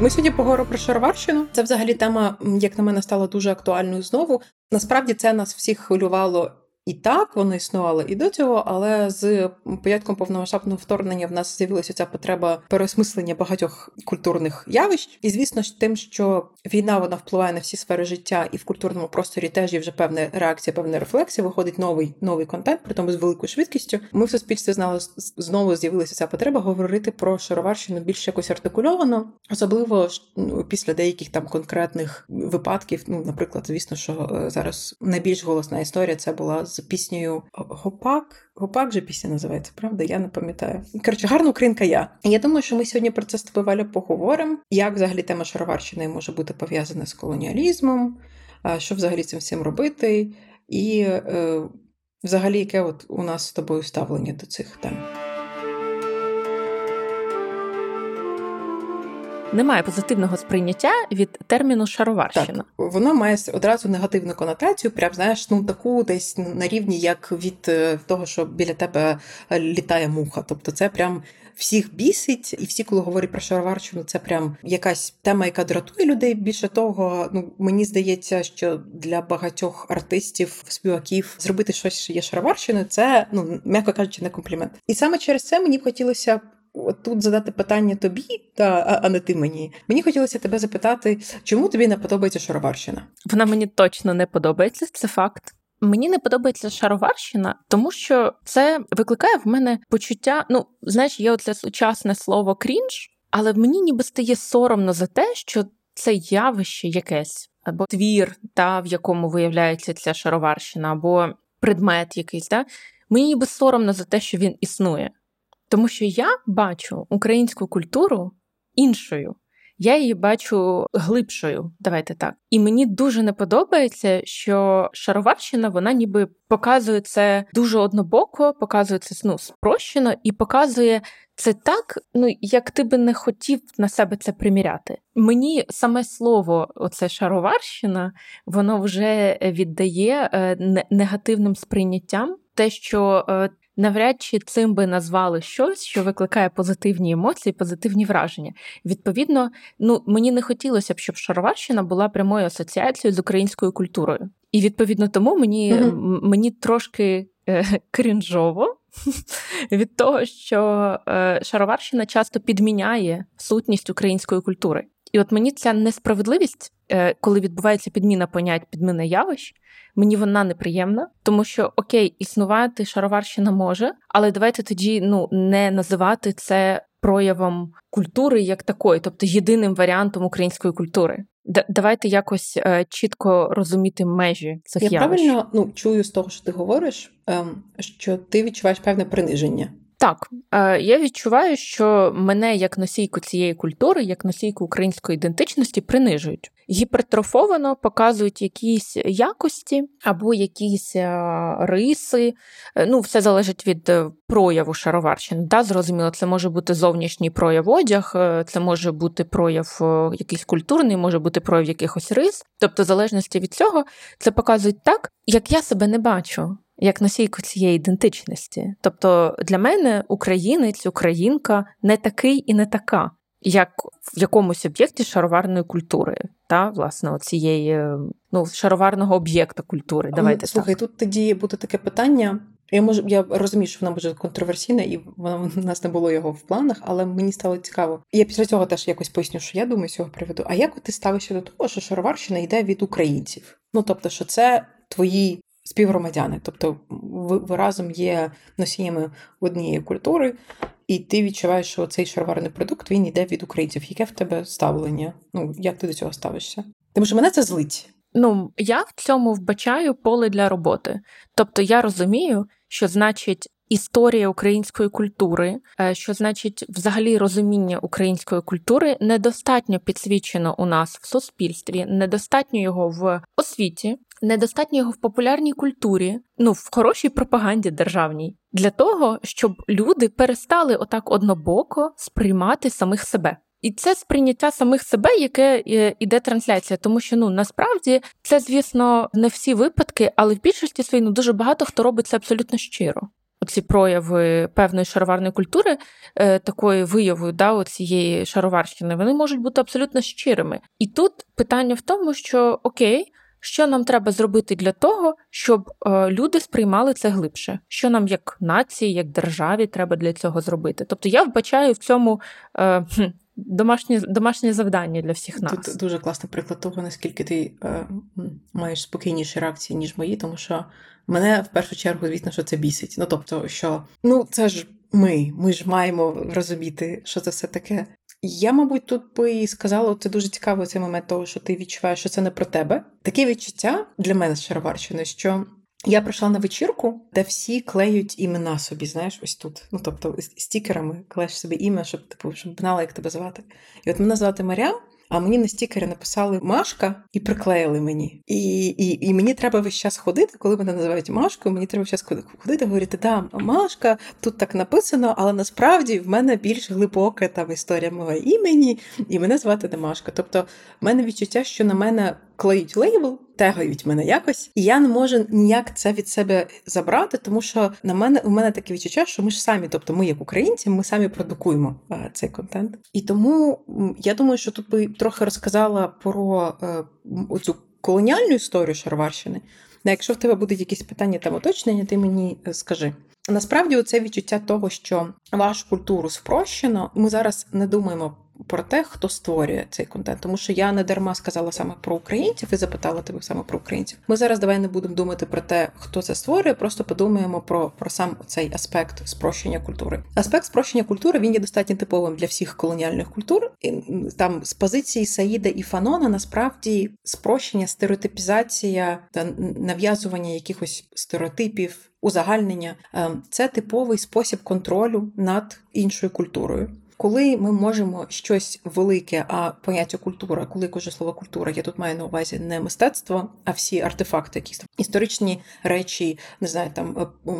Ми сьогодні поговоримо про Шароварщину. Це взагалі тема, як на мене, стала дуже актуальною знову. Насправді це нас всіх хвилювало і так воно існувало і до цього, але з початком повномасштабного вторгнення в нас з'явилася ця потреба переосмислення багатьох культурних явищ. І звісно ж, тим, що війна вона впливає на всі сфери життя, і в культурному просторі теж є вже певна реакція, певна рефлексія. Виходить новий новий контент, при тому з великою швидкістю. Ми в суспільстві знали знову з'явилася ця потреба говорити про шароварщину більш якось артикульовано, особливо ну, після деяких там конкретних випадків. Ну, наприклад, звісно, що е, зараз найбільш голосна історія це була з піснею Гопак. Гопак же пісня називається, правда? Я не пам'ятаю. Коротше, гарна українка я. Я думаю, що ми сьогодні про це з тобою Валя поговоримо. Як взагалі тема шароварщини може бути пов'язана з колоніалізмом, що взагалі цим всім робити, і е, взагалі, яке от у нас з тобою ставлення до цих тем. Немає позитивного сприйняття від терміну шароварщина. Так, Воно має одразу негативну конотацію, прям знаєш, ну таку десь на рівні, як від е, того, що біля тебе е, літає муха. Тобто, це прям. Всіх бісить, і всі, коли говорять про шароварщину, це прям якась тема, яка дратує людей. Більше того, ну мені здається, що для багатьох артистів, співаків зробити щось, що є шароварщиною, це ну м'яко кажучи, не комплімент. І саме через це мені б хотілося от тут задати питання тобі, та а не ти мені. Мені хотілося тебе запитати, чому тобі не подобається шароварщина? Вона мені точно не подобається, це факт. Мені не подобається шароварщина, тому що це викликає в мене почуття. Ну, знаєш, є оце сучасне слово крінж, але мені ніби стає соромно за те, що це явище якесь, або твір, та в якому виявляється ця шароварщина, або предмет якийсь. Та? Мені ніби соромно за те, що він існує. Тому що я бачу українську культуру іншою. Я її бачу глибшою, давайте так. І мені дуже не подобається, що Шароварщина вона ніби показує це дуже однобоко, показує це ну, спрощено і показує це так, ну як ти би не хотів на себе це приміряти. Мені саме слово, оце шароварщина, воно вже віддає е, негативним сприйняттям. Те, що е, навряд чи цим би назвали щось, що викликає позитивні емоції, позитивні враження. Відповідно, ну мені не хотілося б, щоб Шароварщина була прямою асоціацією з українською культурою. І відповідно тому мені, mm-hmm. мені трошки е, крінжово. Від того, що е, Шароварщина часто підміняє сутність української культури. І от мені ця несправедливість, е, коли відбувається підміна понять, підміна явищ, мені вона неприємна, тому що окей, існувати шароварщина може, але давайте тоді ну не називати це проявом культури як такої, тобто єдиним варіантом української культури. Д- давайте якось е, чітко розуміти межі цих Я явищ. Я правильно ну чую з того, що ти говориш, е, що ти відчуваєш певне приниження. Так, е, я відчуваю, що мене як носійку цієї культури, як носійку української ідентичності, принижують. Гіпертрофовано показують якісь якості або якісь е, риси. Е, ну, все залежить від прояву шароварщини. Да, Зрозуміло, це може бути зовнішній прояв одяг, це може бути прояв якийсь культурний, може бути прояв якихось рис. Тобто, в залежності від цього, це показують так, як я себе не бачу як носійку цієї ідентичності. Тобто для мене українець, українка не такий і не така, як в якомусь об'єкті шароварної культури, та власне цієї ну, шароварного об'єкта культури. Давайте Слухай, так. тут тоді буде таке питання. Я можу, я розумію, що вона може контроверсійна, і вона у нас не було його в планах, але мені стало цікаво. Я після цього теж якось поясню, що я думаю з цього приводу. А як ти ставишся до того, що шароварщина йде від українців? Ну тобто, що це твої співгромадяни, тобто ви, ви разом є носіями однієї культури, і ти відчуваєш, що цей шароварний продукт він йде від українців. Яке в тебе ставлення? Ну як ти до цього ставишся? Тому що мене це злить. Ну я в цьому вбачаю поле для роботи. Тобто я розумію, що значить. Історія української культури, е, що значить, взагалі розуміння української культури недостатньо підсвічено у нас в суспільстві, недостатньо його в освіті, недостатньо його в популярній культурі, ну в хорошій пропаганді державній, для того, щоб люди перестали отак однобоко сприймати самих себе. І це сприйняття самих себе, яке е, іде трансляція, тому що ну насправді це, звісно, не всі випадки, але в більшості своїй ну, дуже багато хто робить це абсолютно щиро. оці прояви певної шароварної культури, е, такої виявою да, цієї шароварщини, вони можуть бути абсолютно щирими. І тут питання в тому, що окей. Що нам треба зробити для того, щоб е, люди сприймали це глибше? Що нам, як нації, як державі, треба для цього зробити? Тобто я вбачаю в цьому е, домашнє домашнє завдання для всіх нас. Тут дуже класний приклад того, наскільки ти е, маєш спокійніші реакції, ніж мої, тому що мене в першу чергу, звісно, що це бісить. Ну тобто, що ну це ж ми, ми ж маємо розуміти, що це все таке. Я, мабуть, тут би і сказала, це дуже цікаво цей момент того, що ти відчуваєш, що це не про тебе. Таке відчуття для мене з Шароварщини, що я прийшла на вечірку, де всі клеють імена собі, знаєш, ось тут. Ну, тобто, стікерами клеєш собі ім'я, щоб типу, щоб знала, як тебе звати. І от мене звати Марям, а мені на стікері написали Машка і приклеїли мені. І і, і мені треба весь час ходити, коли мене називають Машкою, мені треба весь час ходити, говорити, да, Машка, тут так написано, але насправді в мене більш глибока там історія мого імені, і мене звати не Машка. Тобто, в мене відчуття, що на мене клеють лейбл, тегають мене якось, і я не можу ніяк це від себе забрати, тому що на мене у мене таке відчуття, що ми ж самі, тобто ми, як українці, ми самі продукуємо е, цей контент. І тому я думаю, що тут би трохи розказала про е, оцю колоніальну історію Шарварщини. Якщо в тебе будуть якісь питання там уточнення, ти мені е, скажи. Насправді, це відчуття того, що вашу культуру спрощено, ми зараз не думаємо про те, хто створює цей контент, тому що я не дарма сказала саме про українців і запитала тебе саме про українців. Ми зараз давай не будемо думати про те, хто це створює, просто подумаємо про про сам цей аспект спрощення культури. Аспект спрощення культури він є достатньо типовим для всіх колоніальних культур. І, Там з позиції Саїда і Фанона насправді спрощення, стереотипізація та нав'язування якихось стереотипів. Узагальнення ем, це типовий спосіб контролю над іншою культурою коли ми можемо щось велике, а поняття культура, коли кажу слово культура, я тут маю на увазі не мистецтво, а всі артефакти, якісь там історичні речі, не знаю, там е,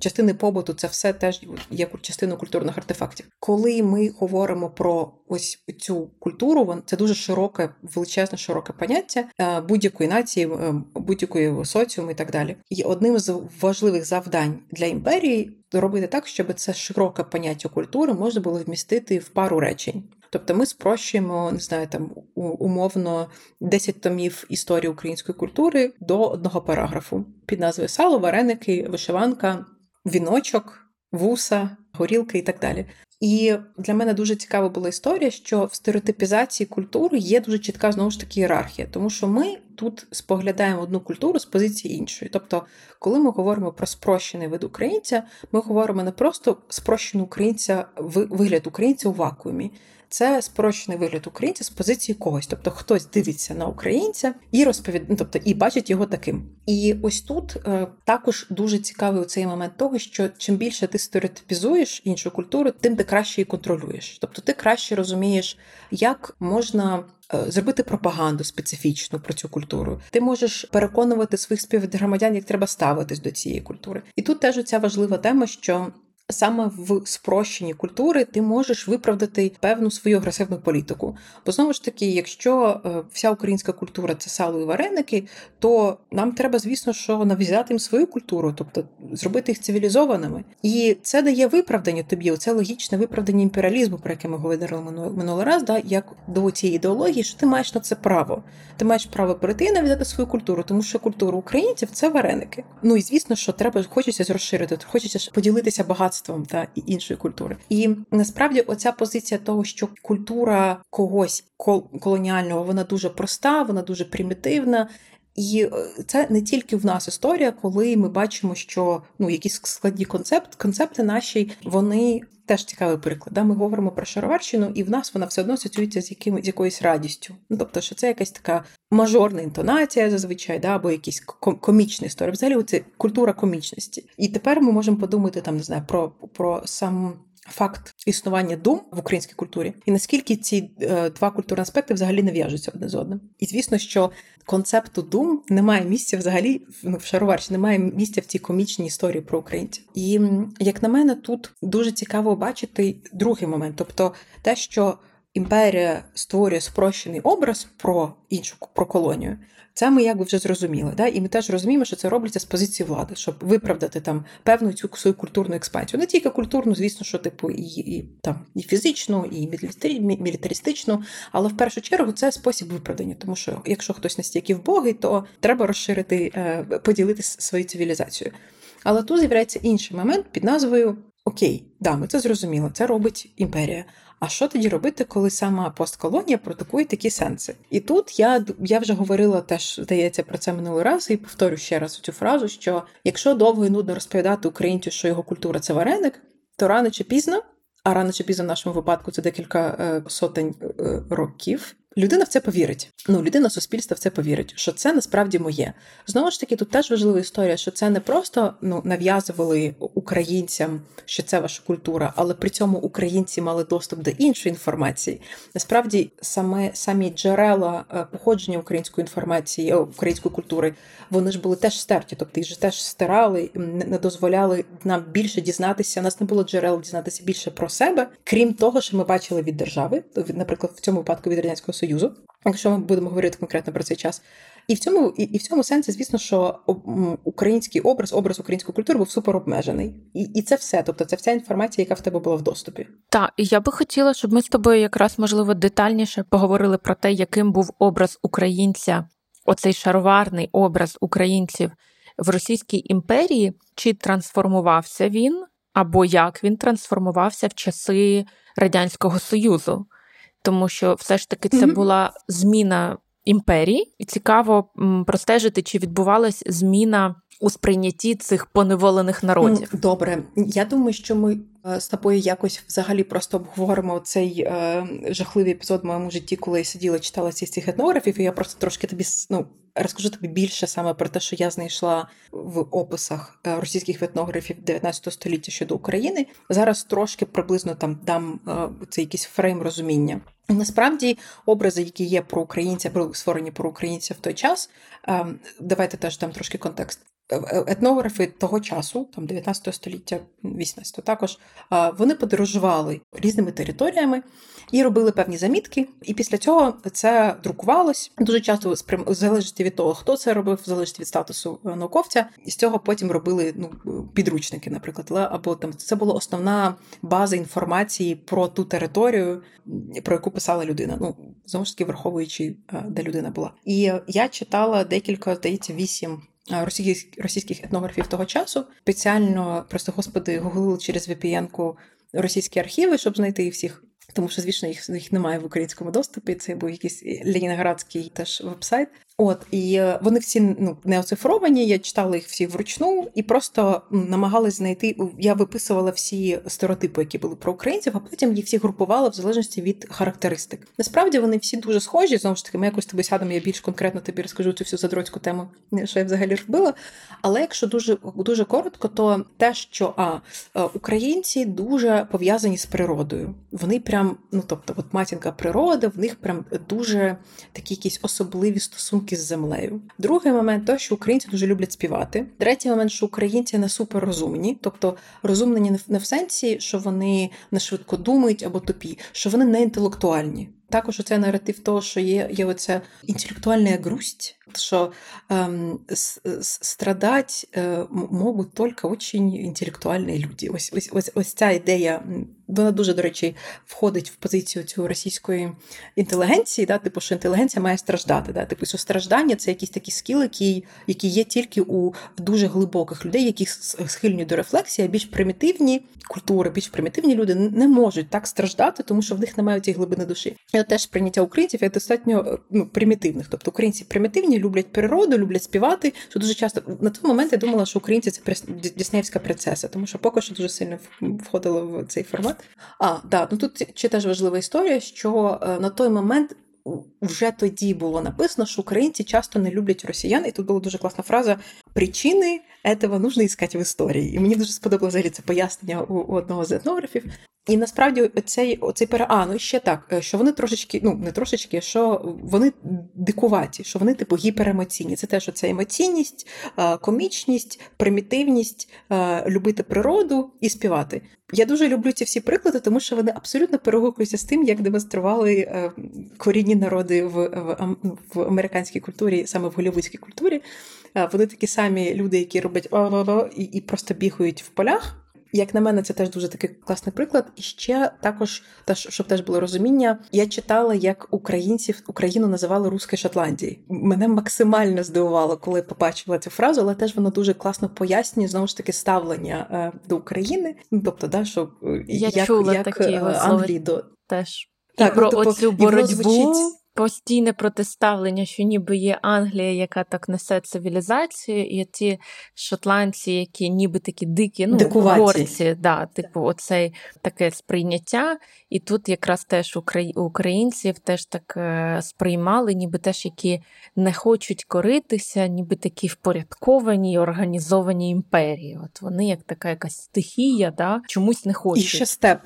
частини побуту, це все теж є частиною культурних артефактів. Коли ми говоримо про ось цю культуру, це дуже широке, величезне, широке поняття е, будь-якої нації, е, будь-якої соціуму і так далі. І одним з важливих завдань для імперії робити так, щоб це широке поняття культури можна було вмістити в пару речень. Тобто ми спрощуємо, не знаю, там умовно 10 томів історії української культури до одного параграфу під назвою Сало, вареники, вишиванка, віночок, вуса, горілки і так далі. І для мене дуже цікава була історія, що в стереотипізації культури є дуже чітка знову ж таки ієрархія, тому що ми тут споглядаємо одну культуру з позиції іншої. Тобто, коли ми говоримо про спрощений вид українця, ми говоримо не просто спрощений українця вигляд українця у вакуумі це спрощений вигляд українця з позиції когось. Тобто хтось дивиться на українця і розповідає, ну, тобто і бачить його таким. І ось тут е, також дуже цікавий у цей момент того, що чим більше ти стереотипізуєш іншу культуру, тим ти краще її контролюєш. Тобто ти краще розумієш, як можна. Е, зробити пропаганду специфічну про цю культуру. Ти можеш переконувати своїх співгромадян, як треба ставитись до цієї культури. І тут теж ця важлива тема, що Саме в спрощенні культури ти можеш виправдати певну свою агресивну політику. Бо знову ж таки, якщо е, вся українська культура це сало і вареники, то нам треба, звісно, що нав'язати їм свою культуру, тобто зробити їх цивілізованими. І це дає виправдання тобі. Це логічне виправдання імперіалізму, про яке ми говорили минулий раз, да, як до цієї ідеології, що ти маєш на це право. Ти маєш право прийти і нав'язати свою культуру, тому що культура українців це вареники. Ну і звісно, що треба хочеться розширити, хочеться поділитися багатством багатством та іншої культури. І насправді оця позиція того, що культура когось колоніального вона дуже проста, вона дуже примітивна. І е, це не тільки в нас історія, коли ми бачимо, що ну якісь складні концепт, концепти наші вони теж цікавий приклад. Да? Ми говоримо про шароварщину, і в нас вона все одно асоціюється з яким з якоюсь радістю. Ну тобто, що це якась така мажорна інтонація, зазвичай, да? або якісь комічна історія. Взагалі, це культура комічності. І тепер ми можемо подумати там, не знаю, про, про сам факт існування дум в українській культурі, і наскільки ці е, два культурні аспекти взагалі не в'яжуться одне з одним. І звісно, що концепту дум немає місця взагалі ну, в шароварчі, немає місця в цій комічній історії про українців. І як на мене, тут дуже цікаво бачити другий момент, тобто те, що імперія створює спрощений образ про іншу про колонію, це ми якби вже зрозуміли. Да? І ми теж розуміємо, що це робиться з позиції влади, щоб виправдати там певну цю свою культурну експансію. Не тільки культурну, звісно, що типу і, і там і фізичну, і мілітаристичну, але в першу чергу це спосіб виправдання, тому що якщо хтось настільки вбогий, то треба розширити, е, поділити свою цивілізацію. Але тут з'являється інший момент під назвою Окей, да, ми це зрозуміло, це робить імперія. А що тоді робити, коли сама постколонія протокує такі сенси? І тут я я вже говорила теж, здається, про це минулий раз, і повторю ще раз цю фразу: що якщо довго і нудно розповідати українцю, що його культура це вареник, то рано чи пізно, а рано чи пізно в нашому випадку це декілька е, сотень е, років. Людина в це повірить. Ну, людина суспільства в це повірить, що це насправді моє. Знову ж таки, тут теж важлива історія, що це не просто ну нав'язували українцям, що це ваша культура, але при цьому українці мали доступ до іншої інформації. Насправді, саме самі джерела е, походження української інформації, е, української культури, вони ж були теж стерті, тобто їх ж теж стирали, не дозволяли нам більше дізнатися. У нас не було джерел дізнатися більше про себе, крім того, що ми бачили від держави, наприклад, в цьому випадку від радянського якщо ми будемо говорити конкретно про цей час. І в цьому і, і в цьому сенсі, звісно, що український образ, образ української культури був супер обмежений. І і це все. Тобто, це вся інформація, яка в тебе була в доступі. Так, і я би хотіла, щоб ми з тобою якраз можливо детальніше поговорили про те, яким був образ українця, оцей шароварний образ українців в Російській імперії, чи трансформувався він, або як він трансформувався в часи Радянського Союзу тому що все ж таки це була зміна імперії, і цікаво простежити, чи відбувалась зміна у сприйнятті цих поневолених народів. Добре, я думаю, що ми з тобою якось взагалі просто обговоримо цей е, жахливий епізод в моєму житті, коли я сиділа, читала ці цих етнографів, і я просто трошки тобі ну, розкажу тобі більше саме про те, що я знайшла в описах е, російських етнографів 19 століття щодо України. Зараз трошки приблизно там дам е, це якийсь фрейм розуміння. Насправді, образи, які є про українця, створені про українця в той час. Ем, давайте теж там трошки контекст. Е, е, етнографи того часу, там 19 століття, 18 також, вони подорожували різними територіями і робили певні замітки. І після цього це друкувалось дуже часто залежить від того, хто це робив, залежить від статусу е, науковця. І з цього потім робили ну, підручники, наприклад, або там це була основна база інформації про ту територію, про яку писала людина. Ну знову ж таки, враховуючи, де людина була. І я читала декілька, здається, вісім російських етнографів того часу. Спеціально просто господи гуглили через VPN-ку російські архіви, щоб знайти їх всіх. Тому що, звісно, їх їх немає в українському доступі. Це був якийсь ленінградський теж вебсайт. От і е, вони всі ну не оцифровані. Я читала їх всі вручну і просто намагалась знайти. Я виписувала всі стереотипи, які були про українців, а потім їх всі групувала в залежності від характеристик. Насправді вони всі дуже схожі. Знову ж таки, ми якось тобі сядемо, я більш конкретно тобі розкажу цю всю задроцьку тему, що я взагалі робила. Але якщо дуже дуже коротко, то те, що а е, українці дуже пов'язані з природою, вони прям, ну тобто, от матінка природа, в них прям дуже такі якісь особливі стосунки стосунки з землею. Другий момент то, що українці дуже люблять співати. Третій момент, що українці не суперрозумні, тобто розумні не в сенсі, що вони не швидко думають або тупі, що вони не інтелектуальні. Також оцей наратив того, що є є оця інтелектуальна грусть, що ем, страдать е, можуть тільки дуже інтелектуальні люди. Ось ось ось ось ця ідея, дуже, до речі, входить в позицію цього російської інтелігенції, да, типу, що інтелігенція має страждати. Да, Типу, що страждання це якийсь такий скіл, який, який є тільки у дуже глибоких людей, які схильні до рефлексії, а більш примітивні культури, більш примітивні люди не можуть так страждати, тому що в них немає цієї глибини душі. І теж прийняття українців є достатньо ну, примітивних. Тобто українці примітивні, люблять природу, люблять співати. Що дуже часто на той момент я думала, що українці це Діснеївська принцеса, тому що поки що дуже сильно входило в цей формат. А да, ну тут ще теж важлива історія, що е, на той момент. Вже тоді було написано, що українці часто не люблять росіян, і тут була дуже класна фраза: причини этого нужно искать в історії. І мені дуже сподобалося це пояснення у одного з етнографів. І насправді цей оцей пере... А, ну ще так, е, що вони трошечки, ну не трошечки, що вони дикуваті, що вони типу гіперемоційні. Це теж оця емоційність, е, комічність, примітивність, е, любити природу і співати. Я дуже люблю ці всі приклади, тому що вони абсолютно перегукуються з тим, як демонстрували корінні народи в, в, в американській культурі, саме в голівудській культурі. Вони такі самі люди, які роблять і, і просто бігають в полях. Як на мене, це теж дуже такий класний приклад. І ще також, щоб теж було розуміння, я читала, як українців Україну називали Руською Шотландією. Мене максимально здивувало, коли побачила цю фразу, але теж вона дуже класно пояснює знову ж таки ставлення е, до України. Ну, тобто, да, що е, я як, чула як такі е, Англії до теж. Так, і про ну, оцю боротьбу постійне протиставлення, що ніби є Англія, яка так несе цивілізацію, і ті шотландці, які ніби такі дикі, ну горці, да, типу, оцей таке сприйняття. І тут якраз теж українців теж так е, сприймали, ніби теж які не хочуть коритися, ніби такі впорядковані і організовані імперії. От вони як така якась стихія, да, чомусь не хочуть. І ще степ.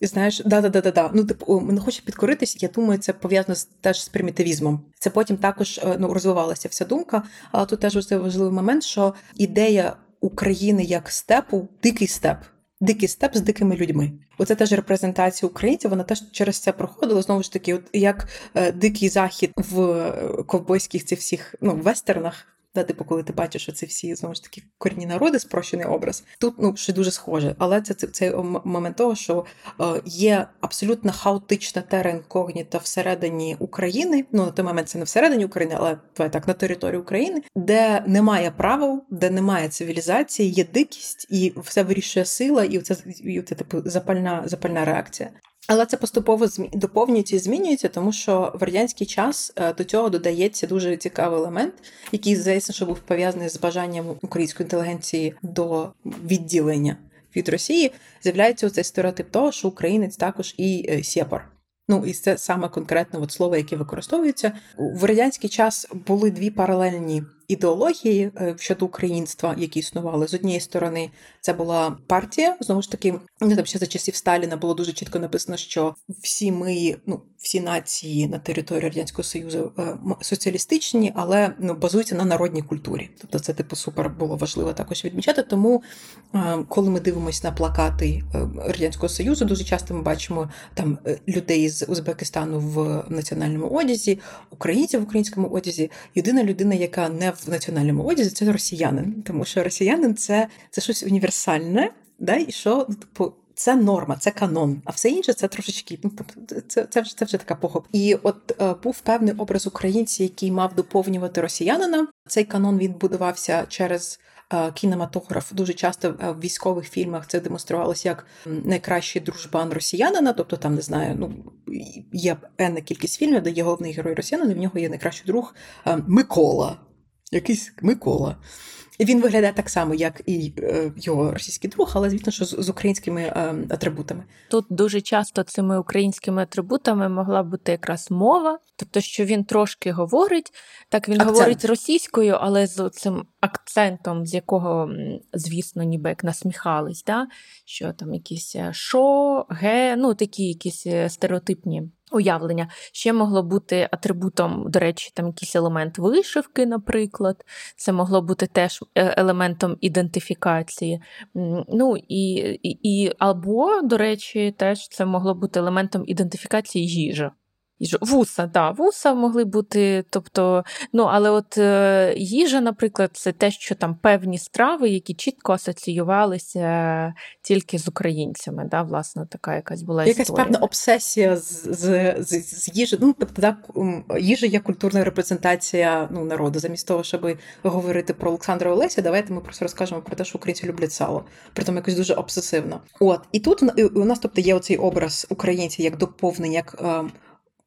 Знаєш, да-да-да-да. Ну, типу, не хочу підкоритися. Я думаю, це пов'язано з, теж з примітивізмом. Це потім також е, ну, розвивалася вся думка. Але тут теж важливий момент, що ідея України як степу дикий степ. Дикий степ з дикими людьми. Оце теж репрезентація українців. Вона теж через це проходила. Знову ж таки, от як е, дикий захід в е, ковбойських цих всіх ну вестернах. Да, типу, коли ти бачиш, що це всі знову ж таки корінні народи, спрощений образ. Тут ну ще дуже схоже, але це цей момент того, що е, є абсолютно хаотична тера інкогніта всередині України. Ну на той момент це не всередині України, але так на території України, де немає правил, де немає цивілізації, є дикість, і все вирішує сила, і це і це типу запальна запальна реакція. Але це поступово доповнюється і змінюється, тому що в радянський час е, до цього додається дуже цікавий елемент, який здається, що був пов'язаний з бажанням української інтелігенції до відділення від Росії. З'являється цей стереотип того, що українець також і е, сєпар. Ну і це саме конкретне от слово, яке використовується в радянський час. Були дві паралельні ідеології е, щодо українства, які існували з однієї сторони, це була партія. Знову ж таки, не там ще за часів Сталіна було дуже чітко написано, що всі ми, ну всі нації на території радянського союзу е, соціалістичні, але ну базуються на народній культурі. Тобто, це типу супер було важливо також відмічати. Тому, е, коли ми дивимося на плакати радянського союзу, дуже часто ми бачимо там людей з Узбекистану в національному одязі, українців в українському одязі. Єдина людина, яка не в національному одязі, це росіянин, тому що росіянин це це щось універсальне, да, і що ну, типу. Це норма, це канон, а все інше це трошечки. Ну тобто, це це вже це вже така похоп. І от е, був певний образ українця, який мав доповнювати росіянина. Цей канон він будувався через е, кінематограф. Дуже часто е, в військових фільмах це демонструвалося як найкращий дружбан росіянина. Тобто, там не знаю, ну є енна кількість фільмів, де є головний герой росіянин, і в нього є найкращий друг е, Микола якийсь Микола. Він виглядає так само, як і е, його російський друг, але звісно, що з, українськими е, атрибутами. Тут дуже часто цими українськими атрибутами могла бути якраз мова, тобто, що він трошки говорить, так він Акцент. говорить російською, але з цим акцентом, з якого, звісно, ніби як насміхались, да? що там якісь е, шо, ге, ну такі якісь стереотипні уявлення. Ще могло бути атрибутом, до речі, там якийсь елемент вишивки, наприклад. Це могло бути теж е, елементом ідентифікації. Ну і, і, і Або, до речі, теж це могло бути елементом ідентифікації їжа. Вуса, да, вуса могли бути, тобто, ну, але от е, їжа, наприклад, це те, що там певні страви, які чітко асоціювалися тільки з українцями. Да, Власне, така якась була якась історія. певна обсесія з з, з, з їжі. Ну, тобто, так, їжа є культурна репрезентація ну, народу. Замість того, щоб говорити про Олександра Олеся, давайте ми просто розкажемо про те, що українці люблять сало, притом якось дуже обсесивно. От і тут у нас, тобто, є оцей образ українців як доповнення. як ем,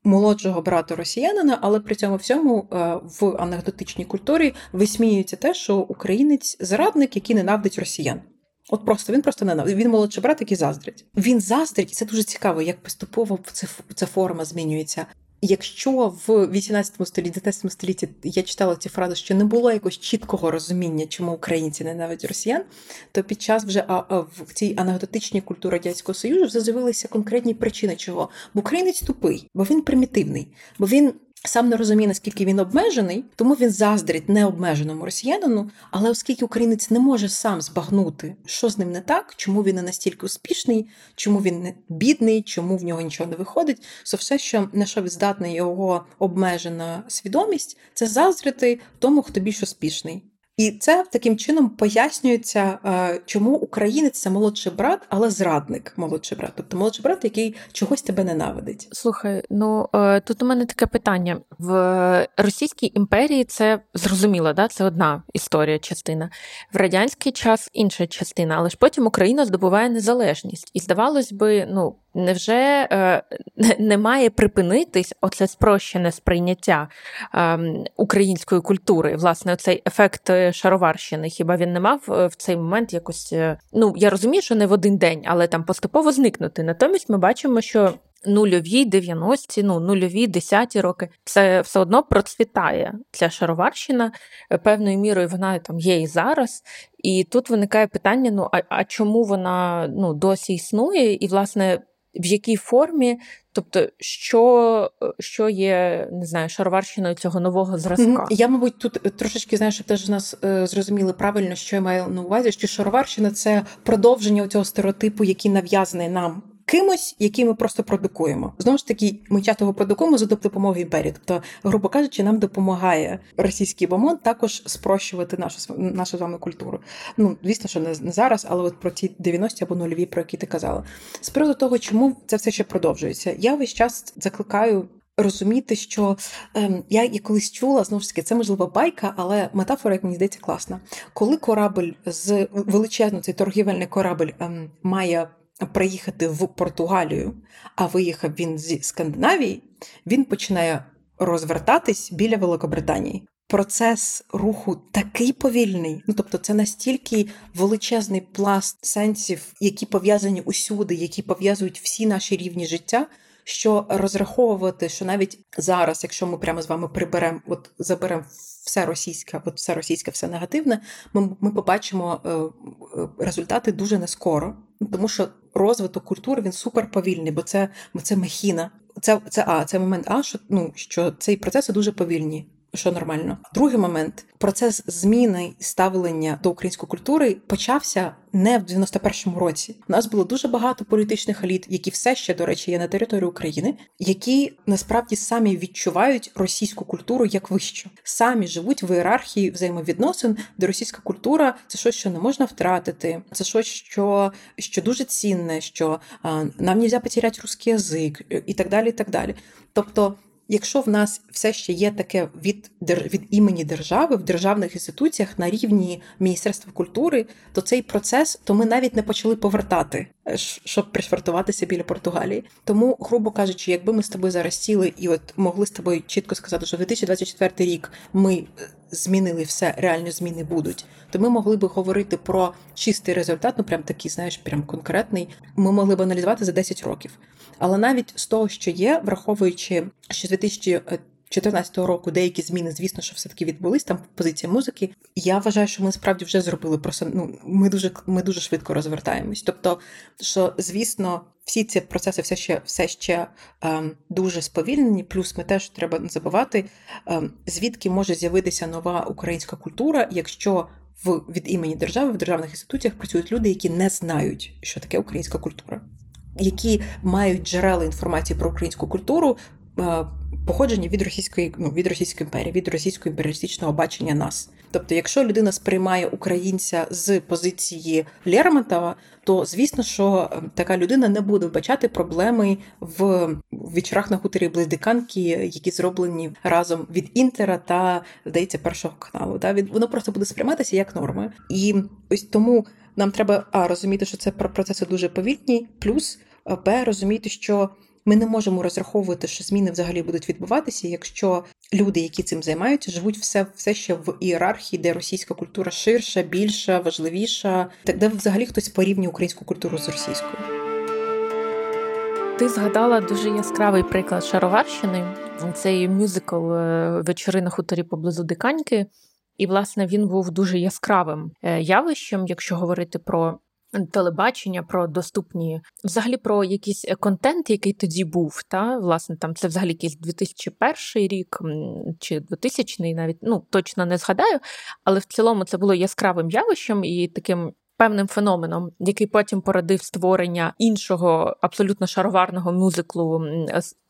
молодшого брата росіянина, але при цьому всьому е, в анекдотичній культурі висміюється те, що українець зрадник, який ненавидить росіян. От просто він просто ненавидить. Він молодший брат, який заздрить. Він заздрить, і це дуже цікаво, як поступово ця форма змінюється. Якщо в 18 столітті, 19 столітті я читала ці фрази, що не було якогось чіткого розуміння, чому українці ненавидять росіян, то під час вже а, а, в цій анекдотичній культурі радянського союзу вже з'явилися конкретні причини, чого. Бо українець тупий, бо він примітивний, бо він сам не розуміє, наскільки він обмежений, тому він заздрить необмеженому росіянину. Але оскільки українець не може сам збагнути, що з ним не так, чому він не настільки успішний, чому він не бідний, чому в нього нічого не виходить, то все, що на що здатна його обмежена свідомість, це заздрити тому, хто більш успішний. І це таким чином пояснюється, е, чому українець це молодший брат, але зрадник молодший брат, тобто молодший брат, який чогось тебе ненавидить. Слухай, ну е, тут у мене таке питання в Російській імперії. Це зрозуміло, да? це одна історія, частина в радянський час інша частина, але ж потім Україна здобуває незалежність, і здавалось би, ну невже е, не має припинитись оце спрощене сприйняття е, української культури? Власне, цей ефект шароварщини. Хіба він не мав е, в цей момент якось? Е, ну я розумію, що не в один день, але там поступово зникнути. Натомість ми бачимо, що. Нульові 90-ті, ну нульові 10-ті роки, це все одно процвітає ця шароварщина. Е, певною мірою вона там є і зараз. І тут виникає питання: ну а а чому вона ну досі існує? І, власне, в якій формі, тобто, що що є, не знаю, шароварщиною цього нового зразка? Я, мабуть, тут трошечки знаю, щоб теж нас е, зрозуміли правильно, що я маю на увазі, що шароварщина це продовження цього стереотипу, який нав'язаний нам кимось, який ми просто продукуємо. Знову ж таки, ми часто його продукуємо за допомогою імперії. Тобто, грубо кажучи, нам допомагає російський бомон також спрощувати нашу нашу з вами культуру. Ну, звісно, що не, зараз, але от про ті 90 або нульові, про які ти казала. З приводу того, чому це все ще продовжується, я весь час закликаю. Розуміти, що ем, я я колись чула, знову ж таки, це можливо байка, але метафора, як мені здається, класна. Коли корабль з величезно, цей торгівельний корабль ем, має приїхати в Португалію, а виїхав він зі Скандинавії, він починає розвертатись біля Великобританії. Процес руху такий повільний, ну тобто, це настільки величезний пласт сенсів, які пов'язані усюди, які пов'язують всі наші рівні життя. Що розраховувати, що навіть зараз, якщо ми прямо з вами приберемо, от заберемо все російське, от все російське, все негативне, ми ми побачимо е, е, результати дуже нескоро, тому що розвиток культури він супер повільний, бо це бо це махіна. Це це а це момент, а що ну що цей процеси дуже повільні що нормально. Другий момент процес зміни ставлення до української культури почався не в 91-му році. У нас було дуже багато політичних еліт, які все ще, до речі, є на території України, які насправді самі відчувають російську культуру як вищу, самі живуть в ієрархії взаємовідносин, де російська культура це щось, що не можна втратити, це щось, що що дуже цінне, що а, нам нельзя потеряти русський язик і так далі. і так далі. Тобто якщо в нас все ще є таке від від імені держави в державних інституціях на рівні Міністерства культури, то цей процес то ми навіть не почали повертати, е, щоб пришвартуватися біля Португалії. Тому, грубо кажучи, якби ми з тобою зараз сіли і от могли з тобою чітко сказати, що 2024 рік ми е, змінили все, реальні зміни будуть, то ми могли би говорити про чистий результат, ну прям такий, знаєш, прям конкретний. Ми могли б аналізувати за 10 років. Але навіть з того, що є, враховуючи, що з 2014 року деякі зміни, звісно, що все-таки відбулись там позиція музики. Я вважаю, що ми справді вже зробили просто ну ми дуже ми дуже швидко розвертаємось. Тобто, що звісно, всі ці процеси все ще все ще ем, дуже сповільнені. Плюс ми теж треба не забувати, ем, звідки може з'явитися нова українська культура, якщо в від імені держави в державних інституціях працюють люди, які не знають, що таке українська культура які мають джерела інформації про українську культуру, е, походження від російської ну, від російської імперії, від російського імперіалістичного бачення нас. Тобто, якщо людина сприймає українця з позиції то звісно, що е, така людина не буде вбачати проблеми в вечорах на хуторі близдиканки, які зроблені разом від інтера та здається першого каналу. Та від воно просто буде сприйматися як норми, і ось тому нам треба а розуміти, що це процеси дуже повільні, плюс б розуміти, що ми не можемо розраховувати, що зміни взагалі будуть відбуватися, якщо люди, які цим займаються, живуть все все ще в ієрархії, де російська культура ширша, більша, важливіша, де взагалі хтось порівнює українську культуру з російською. Ти згадала дуже яскравий приклад Шароварщини. Цей мюзикл е, вечори на хуторі поблизу Диканьки. І, власне, він був дуже яскравим е, явищем, якщо говорити про телебачення, про доступні, взагалі про якийсь е, контент, який тоді був. Та власне там це взагалі якийсь 2001 рік чи 2000 навіть ну точно не згадаю, але в цілому це було яскравим явищем і таким. Певним феноменом, який потім породив створення іншого абсолютно шароварного мюзиклу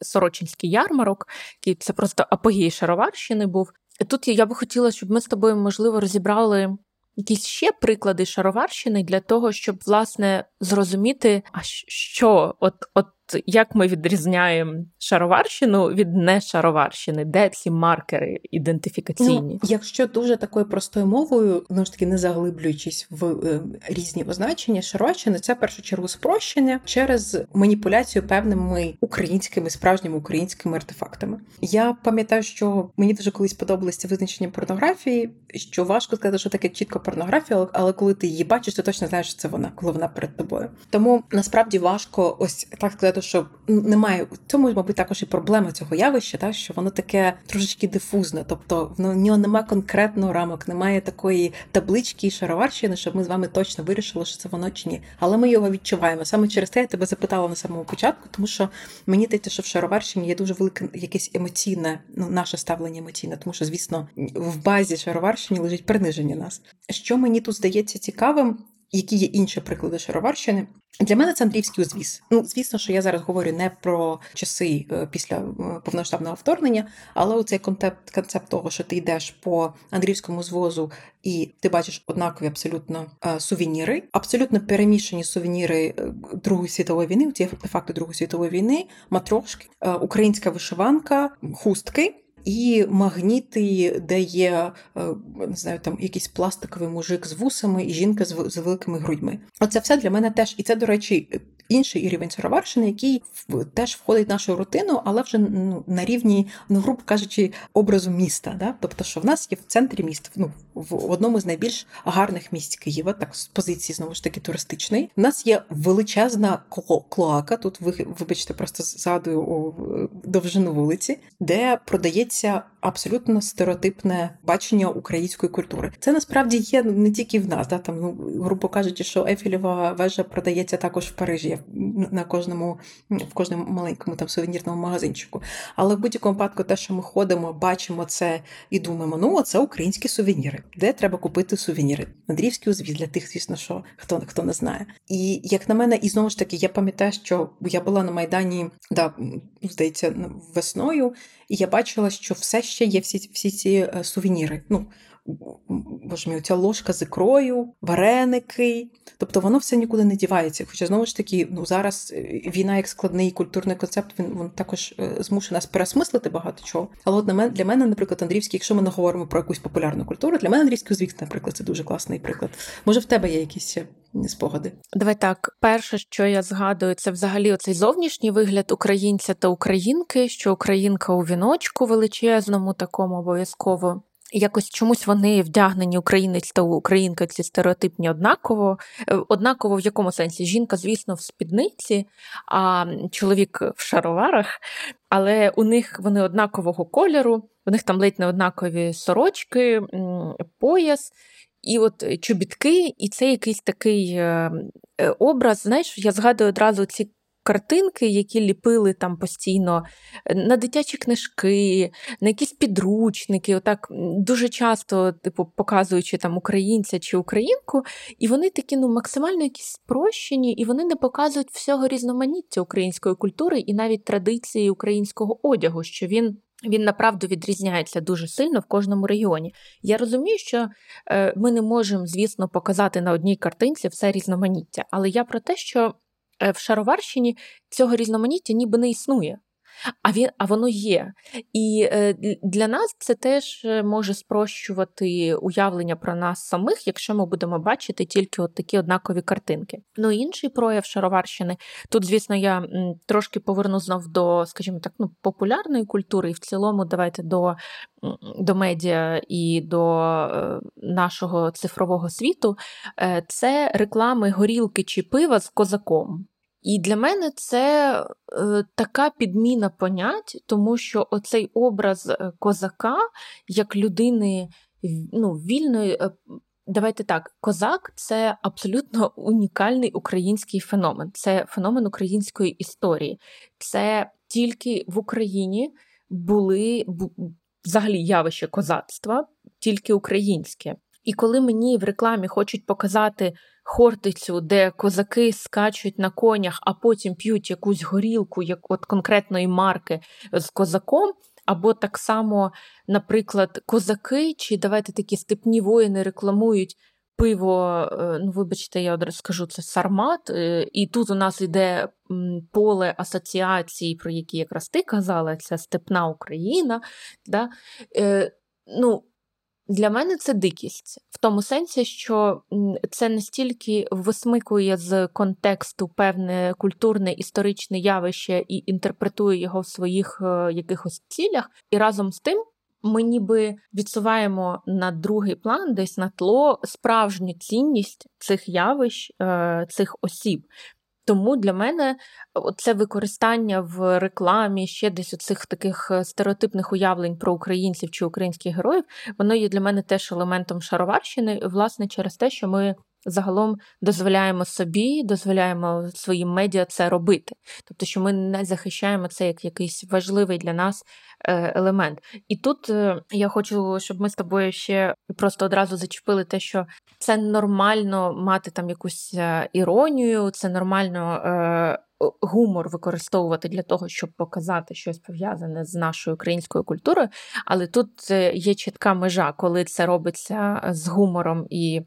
Сорочинський ярмарок, який це просто апогей шароварщини був. Тут я би хотіла, щоб ми з тобою, можливо, розібрали якісь ще приклади шароварщини для того, щоб власне зрозуміти, а що от, от як ми відрізняємо шароварщину від нешароварщини, де ці маркери ідентифікаційні? Ну, Якщо дуже такою простою мовою, ну ж таки не заглиблюючись в е, різні означення, шароварщина це в першу чергу спрощення через маніпуляцію певними українськими справжніми українськими артефактами. Я пам'ятаю, що мені дуже колись подобалося визначення порнографії, що важко сказати, що таке чітко порнографія, але коли ти її бачиш, ти точно знаєш, що це вона, коли вона перед тобою. Тому насправді важко ось так сказати, що немає в цьому, мабуть, також і проблема цього явища, та що воно таке трошечки дифузне, тобто в нього немає конкретного рамок, немає такої таблички і шароварщини, щоб ми з вами точно вирішили, що це воно чи ні. Але ми його відчуваємо. Саме через те я тебе запитала на самому початку, тому що мені здається, що в шароварщині є дуже велике якесь емоційне, ну наше ставлення емоційне, тому що, звісно, в базі шароварщини лежить приниження нас. Що мені тут здається цікавим, які є інші приклади шароварщини. Для мене це Андріївський узвіз. Ну, звісно, що я зараз говорю не про часи е, після е, повноштабного вторгнення, але оцей концепт, концепт того, що ти йдеш по Андріївському звозу і ти бачиш однакові абсолютно е, сувеніри, абсолютно перемішані сувеніри Другої світової війни, ці артефакти Другої світової війни, матрошки, українська вишиванка, хустки. І магніти, де є е, не знаю, там якийсь пластиковий мужик з вусами і жінка з великими грудьми. Оце все для мене теж, і це, до речі, інший рівень сироварщини, який теж входить в нашу рутину, але вже ну, на рівні, ну, грубо кажучи, образу міста. Да? Тобто, що в нас є в центрі міста, ну, в одному з найбільш гарних місць Києва, так з позиції знову ж таки туристичної. У нас є величезна клоака. Тут ви вибачте, просто згадую довжину вулиці, де продається абсолютно стереотипне бачення української культури. Це насправді є не тільки в нас, да там ну грубо кажучи, що Ефілєва вежа продається також в Парижі на кожному в кожному маленькому там сувенірному магазинчику. Але в будь-якому випадку, те, що ми ходимо, бачимо це і думаємо, ну це українські сувеніри, де треба купити сувеніри. Андріївський узвіз для тих, звісно, що хто хто не знає. І як на мене, і знову ж таки, я пам'ятаю, що я була на майдані, да, здається, весною, і я бачила, що все ще є всі всі ці е, сувеніри. Ну, боже мій, ця ложка з ікрою, вареники. Тобто воно все нікуди не дівається. Хоча знову ж таки, ну зараз е, війна як складний культурний концепт, він він також е, змушує нас переосмислити багато чого. Але от для мене, наприклад, Андрівський, якщо ми не говоримо про якусь популярну культуру, для мене Андрійський звік, наприклад, це дуже класний приклад. Може, в тебе є якісь спогади? Давай так. Перше, що я згадую, це взагалі оцей зовнішній вигляд українця та українки, що українка у віночку величезному, такому обов'язково якось чомусь вони вдягнені українець та українка ці стереотипні однаково. Е, однаково в якому сенсі? Жінка, звісно, в спідниці, а чоловік в шароварах, але у них вони однакового кольору, у них там ледь не однакові сорочки, пояс. І от чобітки, і це якийсь такий е, е, образ. Знаєш, я згадую одразу ці картинки, які ліпили там постійно е, на дитячі книжки, на якісь підручники, отак дуже часто, типу, показуючи там українця чи українку, і вони такі ну максимально якісь спрощені, і вони не показують всього різноманіття української культури і навіть традиції українського одягу, що він. Він направду відрізняється дуже сильно в кожному регіоні. Я розумію, що е, ми не можемо, звісно, показати на одній картинці все різноманіття, але я про те, що в Шароварщині цього різноманіття ніби не існує. А він, а воно є. І е, для нас це теж е, може спрощувати уявлення про нас самих, якщо ми будемо бачити тільки от такі однакові картинки. Ну інший прояв шароварщини. Тут, звісно, я трошки поверну знов до, скажімо так, ну, популярної культури, і в цілому давайте до до медіа і до е, нашого цифрового світу. Це реклами горілки чи пива з козаком. І для мене це е, така підміна понять, тому що оцей образ е, козака як людини ну, вільної. Е, давайте так, козак це абсолютно унікальний український феномен. Це феномен української історії. Це тільки в Україні були взагалі явище козацтва, тільки українське. І коли мені в рекламі хочуть показати хортицю, де козаки скачуть на конях, а потім п'ють якусь горілку, як от конкретної марки з козаком, або так само, наприклад, козаки, чи давайте такі степні воїни рекламують. Пиво, е, ну вибачте, я одразу скажу, це сармат, е, і тут у нас йде поле асоціації, про які якраз ти казала, це степна Україна. Да? Е, ну, для мене це дикість в тому сенсі, що це настільки висмикує з контексту певне культурне історичне явище і інтерпретує його в своїх е, якихось цілях, і разом з тим. Ми ніби відсуваємо на другий план, десь на тло справжню цінність цих явищ, е, цих осіб. Тому для мене це використання в рекламі ще десь оцих таких е, стереотипних уявлень про українців чи українських героїв, воно є для мене теж елементом шароварщини, власне, через те, що ми загалом дозволяємо собі, дозволяємо своїм медіа це робити. Тобто, що ми не захищаємо це як якийсь важливий для нас е, елемент. І тут е, я хочу, щоб ми з тобою ще просто одразу зачепили те, що це нормально мати там якусь е, іронію, це нормально. Гумор використовувати для того, щоб показати щось пов'язане з нашою українською культурою, але тут є чітка межа, коли це робиться з гумором і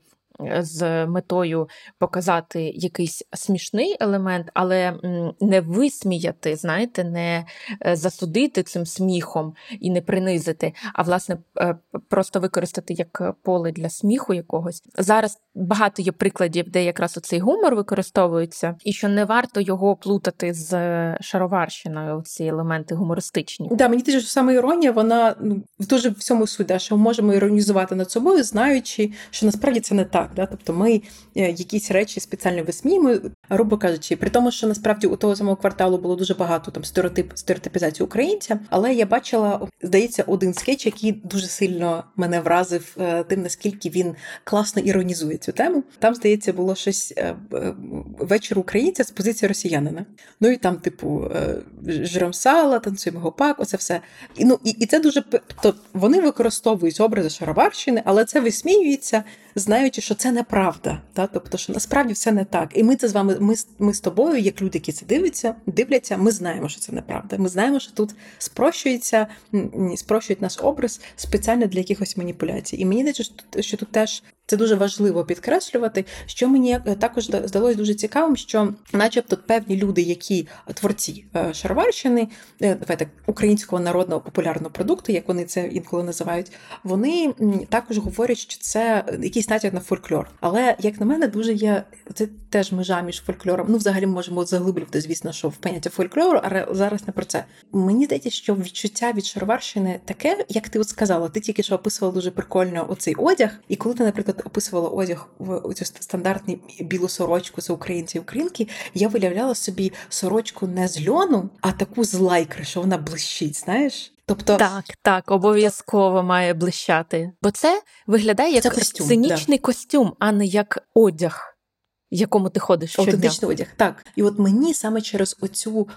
з метою показати якийсь смішний елемент, але не висміяти, знаєте, не е, засудити цим сміхом і не принизити, а власне е, просто використати як поле для сміху якогось. Зараз багато є прикладів, де якраз оцей гумор використовується, і що не варто його плутати з шароварщиною. Ці елементи гумористичні. Да, мені теж саме іронія, вона ну дуже всьому суть, да, що ми можемо іронізувати над собою, знаючи, що насправді це не так так. Да? Тобто ми е, якісь речі спеціально висміємо, грубо кажучи, при тому, що насправді у того самого кварталу було дуже багато там стереотип стереотипізації українця, але я бачила, здається, один скетч, який дуже сильно мене вразив е, тим, наскільки він класно іронізує цю тему. Там, здається, було щось е, вечір українця з позиції росіянина. Ну і там, типу, жрем сала, танцюємо гопак, оце все. І ну і, і це дуже тобто вони використовують образи Шароварщини, але це висміюється знаючи, що це неправда. Та? Тобто, що насправді все не так. І ми це з вами, ми, ми з тобою, як люди, які це дивляться, дивляться, ми знаємо, що це неправда. Ми знаємо, що тут спрощується, спрощують наш образ спеціально для якихось маніпуляцій. І мені здається, що тут теж це дуже важливо підкреслювати. Що мені е, також здалося дуже цікавим, що, начебто, певні люди, які творці е, Шароварщини, е, давайте українського народного популярного продукту, як вони це інколи називають, вони також говорять, що це якийсь натяк на фольклор. Але як на мене, дуже є це теж межа між фольклором. Ну, взагалі, можемо заглиблювати, звісно, що в поняття фольклору, але зараз не про це. Мені здається, що відчуття від Шароварщини таке, як ти от сказала, ти тільки що описувала дуже прикольно оцей одяг, і коли ти, наприклад описувала одяг в цю стандартну білу сорочку з українці і українки, я виявляла собі сорочку не з льону, а таку з лайкри, що вона блищить, знаєш? Тобто так, так, обов'язково має блищати, бо це виглядає як це костюм, сценічний да. костюм, а не як одяг якому ти ходиш щодня. Одяг. Так. І от мені саме через оцю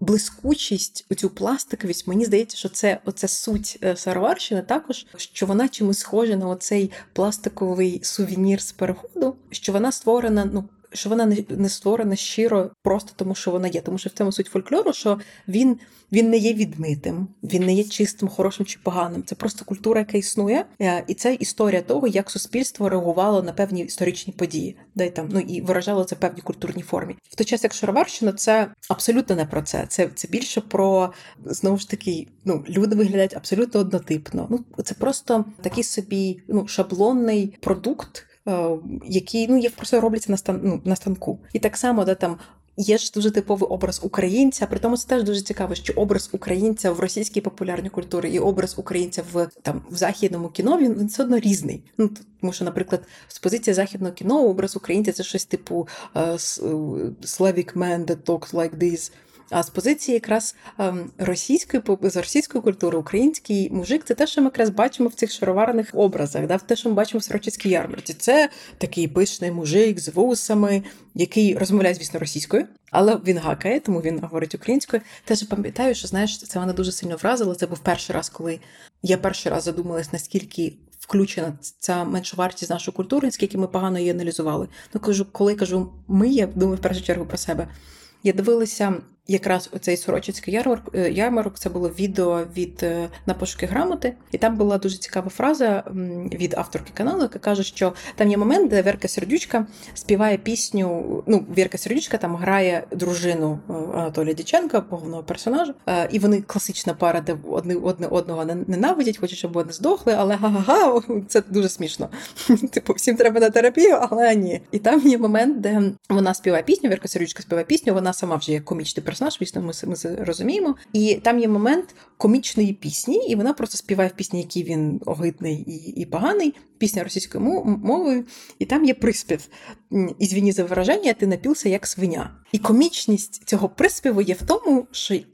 блискучість, оцю пластиковість, мені здається, що це оце суть е, Сароварщини також, що вона чимось схожа на оцей пластиковий сувенір з переходу, що вона створена, ну. Що вона не створена щиро просто тому, що вона є. Тому що в цьому суть фольклору, що він він не є відмитим, він не є чистим, хорошим чи поганим. Це просто культура, яка існує, е, і це історія того, як суспільство реагувало на певні історичні події, де там ну і виражало це в певній культурній формі. В той час, як Шароварщина, це абсолютно не про це. Це це більше про знову ж таки, ну люди виглядають абсолютно однотипно. Ну це просто такий собі ну шаблонний продукт. Е, який ну як просто робляться на стан ну, на станку, і так само, де там є ж дуже типовий образ українця. При тому це теж дуже цікаво, що образ українця в російській популярній культурі і образ українця в там в західному кіно він, він все одно різний. Ну тому, що, наприклад, з позиції західного кіно образ українця це щось типу uh, Slavic man that talks like this. А з позиції якраз ем, російської з російської культури, український мужик, це те, що ми якраз бачимо в цих шароварних образах, да, те, що ми бачимо в Сорочицькій ярмарці. Це такий пишний мужик з вусами, який розмовляє, звісно, російською, але він гакає, тому він говорить українською. Теж пам'ятаю, що знаєш, це мене дуже сильно вразило. Це був перший раз, коли я перший раз задумалась, наскільки. Включена ця меншовартість нашої культури, наскільки ми погано її аналізували. Ну кажу, коли кажу, ми я думаю в першу чергу про себе. Я дивилася якраз оцей Сорочицький ярмарок, е, ярмарок це було відео від е, на пошуки грамоти, і там була дуже цікава фраза від авторки каналу, яка каже, що там є момент, де Верка Сердючка співає пісню. Ну, Вірка Сердючка там грає дружину е, Анатолія Діченка, головного персонажа, і вони класична пара, де одне одне одного ненавидять, хочуть, щоб вони здохли, але га-га-га, це дуже смішно. Типу, всім треба на терапію, але ні. І там є момент, де вона співає пісню, Вірка Сердючка співає пісню, вона сама вже є комічний персонаж персонаж, звісно, ми ми це розуміємо. І там є момент комічної пісні, і вона просто співає в пісні, який він огидний і і поганий, пісня російською мовою, і там є приспів. Ізвіні за вираження, ти напівся як свиня. І комічність цього приспіву є в тому, що е,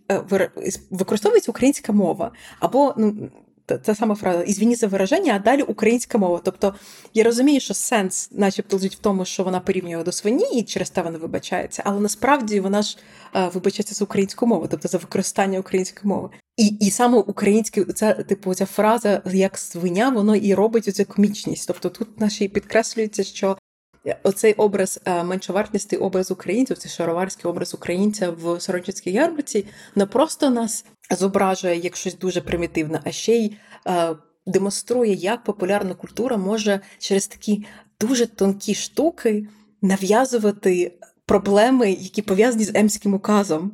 використовується українська мова. Або ну та сама фраза «Ізвіні за вираження, а далі українська мова. Тобто я розумію, що сенс, начебто, лежить в тому, що вона порівнює до свині, і через те вона вибачається, але насправді вона ж а, вибачається за українську мову, тобто за використання української мови. І і саме українське, ця типу ця фраза як свиня, воно і робить оцю комічність. Тобто тут наші підкреслюється, що Оцей образ е, меншовартісний образ українців, цей шароварський образ українця в Сорочинській ярмарці не просто нас зображує як щось дуже примітивне, а ще й е, демонструє, як популярна культура може через такі дуже тонкі штуки нав'язувати проблеми, які пов'язані з емським указом.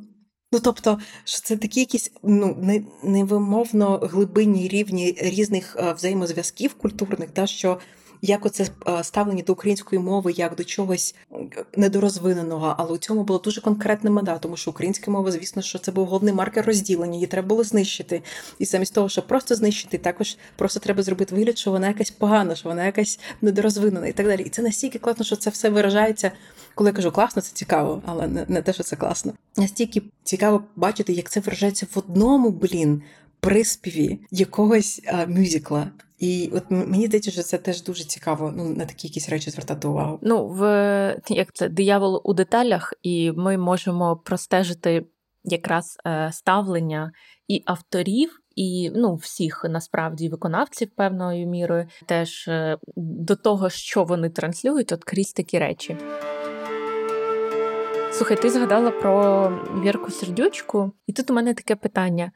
Ну, тобто, що це такі якісь ну невимовно глибинні рівні різних е, взаємозв'язків культурних, та що як оце е, ставлення до української мови, як до чогось недорозвиненого, але у цьому було дуже конкретна мета, тому що українська мова, звісно, що це був головний маркер розділення, її треба було знищити. І замість того, щоб просто знищити, також просто треба зробити вигляд, що вона якась погана, що вона якась недорозвинена і так далі. І це настільки класно, що це все виражається. Коли я кажу класно, це цікаво, але не, не те, що це класно. Настільки цікаво бачити, як це виражається в одному блін приспіві якогось а, мюзикла. І от мені здається, що це теж дуже цікаво. Ну на такі якісь речі звертати увагу. Ну в як це диявол у деталях, і ми можемо простежити якраз е, ставлення і авторів. І ну, всіх насправді виконавців певною мірою теж е, до того, що вони транслюють, от крізь такі речі. Слухай, ти згадала про Вірку Сердючку, і тут у мене таке питання: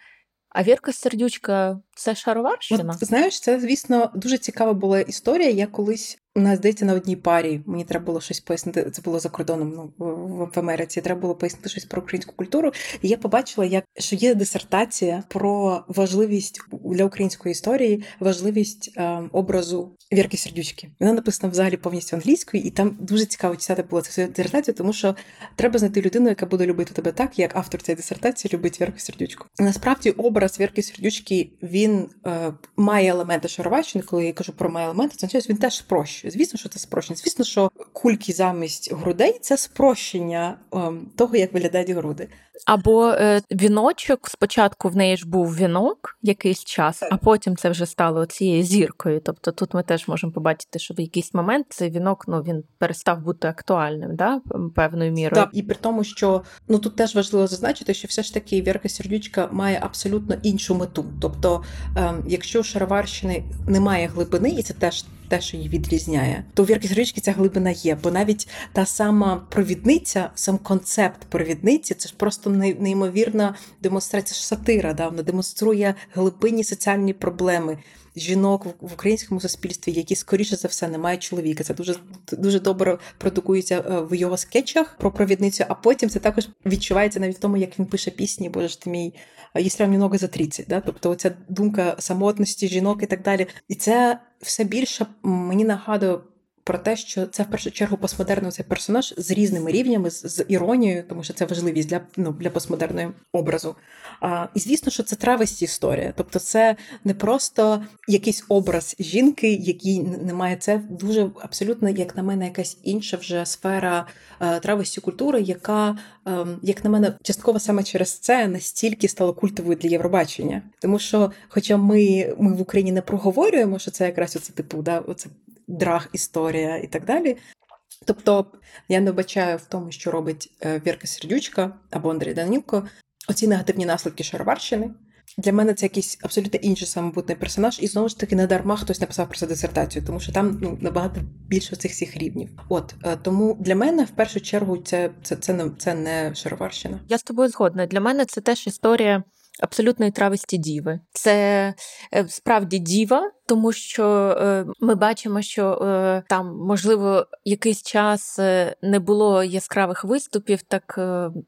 а Вірка Сердючка це шароварщина? От, Знаєш, це, звісно, дуже цікава була історія. Я колись нас здається на одній парі. Мені треба було щось пояснити. Це було за кордоном ну, в Америці. Треба було пояснити щось про українську культуру. І я побачила, як що є дисертація про важливість для української історії, важливість е, образу Вірки Сердючки. Вона написана взагалі повністю англійською, і там дуже цікаво читати було цю дисертацію, тому що треба знайти людину, яка буде любити тебе так, як автор цієї дисертації любить Вірку Сердючку. Насправді, образ Вірки Сердючки він е, має елементи Шароварщини. Коли я кажу про має елементи, це він теж спрощує спрощує. Звісно, що це спрощення. Звісно, що кульки замість грудей це спрощення ем, того, як виглядають груди. Або е, віночок спочатку в неї ж був вінок якийсь час, а потім це вже стало цією зіркою. Тобто тут ми теж можемо побачити, що в якийсь момент цей вінок ну він перестав бути актуальним, да, певною мірою. Так, і при тому, що ну тут теж важливо зазначити, що все ж таки Вірка Сердючка має абсолютно іншу мету. Тобто, ем, якщо у Шароварщини немає глибини, і це теж те, що її відрізняє, то у Вірки Сердючки ця глибина є, бо навіть та сама провідниця, сам концепт провідниці, це ж просто неймовірна демонстрація сатира. Да? Вона демонструє глибинні соціальні проблеми жінок в українському суспільстві, які скоріше за все не мають чоловіка. Це дуже дуже добре продукується е, в його скетчах про провідницю. А потім це також відчувається навіть в тому, як він пише пісні, боже ж ти мій якщо вам немного за 30. Да? Тобто оця думка самотності жінок і так далі. І це все більше мені нагадує про те, що це в першу чергу постмодерний цей персонаж з різними рівнями, з, з іронією, тому що це важливість для ну, для постмодерної образу. А, І звісно, що це травесті історія. Тобто, це не просто якийсь образ жінки, який не має це дуже абсолютно, як на мене, якась інша вже сфера е, травесті культури, яка, е, як на мене, частково саме через це настільки стала культовою для Євробачення. Тому що, хоча ми ми в Україні не проговорюємо, що це якраз оце типу, да, оце драг історія і так далі. Тобто я не вбачаю в тому, що робить е, Вірка Сердючка або Андрій Данілко, оці негативні наслідки Шароварщини. Для мене це якийсь абсолютно інший самобутний персонаж, і знову ж таки не дарма хтось написав про це дисертацію, тому що там ну набагато більше цих всіх рівнів. От е, тому для мене в першу чергу це це, це, не це не Шароварщина. Я з тобою згодна. Для мене це теж історія абсолютної трависті діви. Це е, справді діва, тому що е, ми бачимо, що е, там, можливо, якийсь час не було яскравих виступів, так,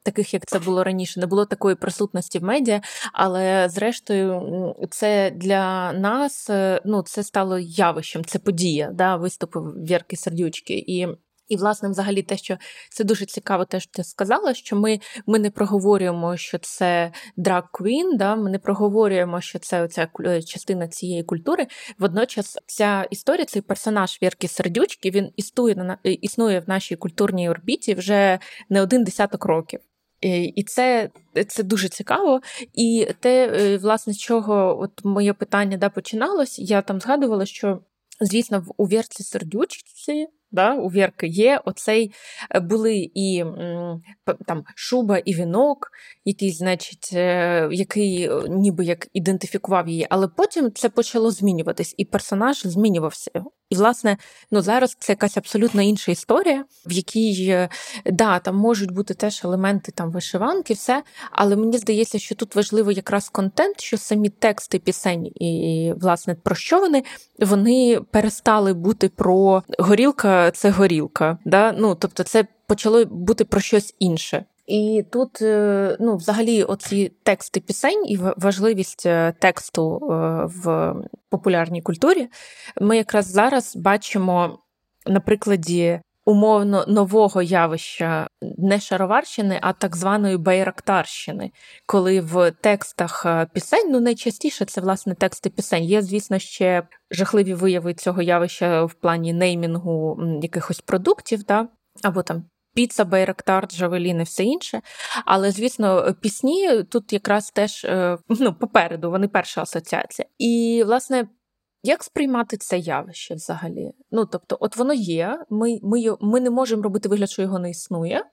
таких як це було раніше, не було такої присутності в медіа, але зрештою, це для нас ну, це стало явищем, це подія, да, виступи Вірки Сердючки. І і, власне, взагалі, те, що це дуже цікаво, те, що ти сказала, що ми ми не проговорюємо, що це драг квін, да? ми не проговорюємо, що це оця частина цієї культури. Водночас, ця історія, цей персонаж Вірки Сердючки, він існує на існує в нашій культурній орбіті вже не один десяток років. І це це дуже цікаво. І те, е, власне, з чого от моє питання да, починалось, я там згадувала, що, звісно, в Вірці Сердючці да, у Вірки є оцей е, були і там шуба і вінок, який, значить, е, який е, ніби як ідентифікував її, але потім це почало змінюватись, і персонаж змінювався. І, власне, ну зараз це якась абсолютно інша історія, в якій да, там можуть бути теж елементи там вишиванки, все. Але мені здається, що тут важливо якраз контент, що самі тексти пісень, і, власне, про що вони вони перестали бути про горілка, це горілка. Да? Ну, Тобто, це почало бути про щось інше. І тут, е, ну, взагалі, оці тексти пісень і важливість е, тексту е, в популярній культурі, ми якраз зараз бачимо на прикладі умовно нового явища не шароварщини, а так званої байрактарщини, коли в текстах пісень, ну найчастіше це власне тексти пісень. Є, звісно, ще жахливі вияви цього явища в плані неймінгу якихось продуктів, да? або там піца, Байрактар, Джавелін і все інше. Але, звісно, пісні тут якраз теж е, ну, попереду, вони перша асоціація. І, власне, як сприймати це явище взагалі? Ну, тобто, от воно є, ми, ми, ми не можемо робити вигляд, що його не існує.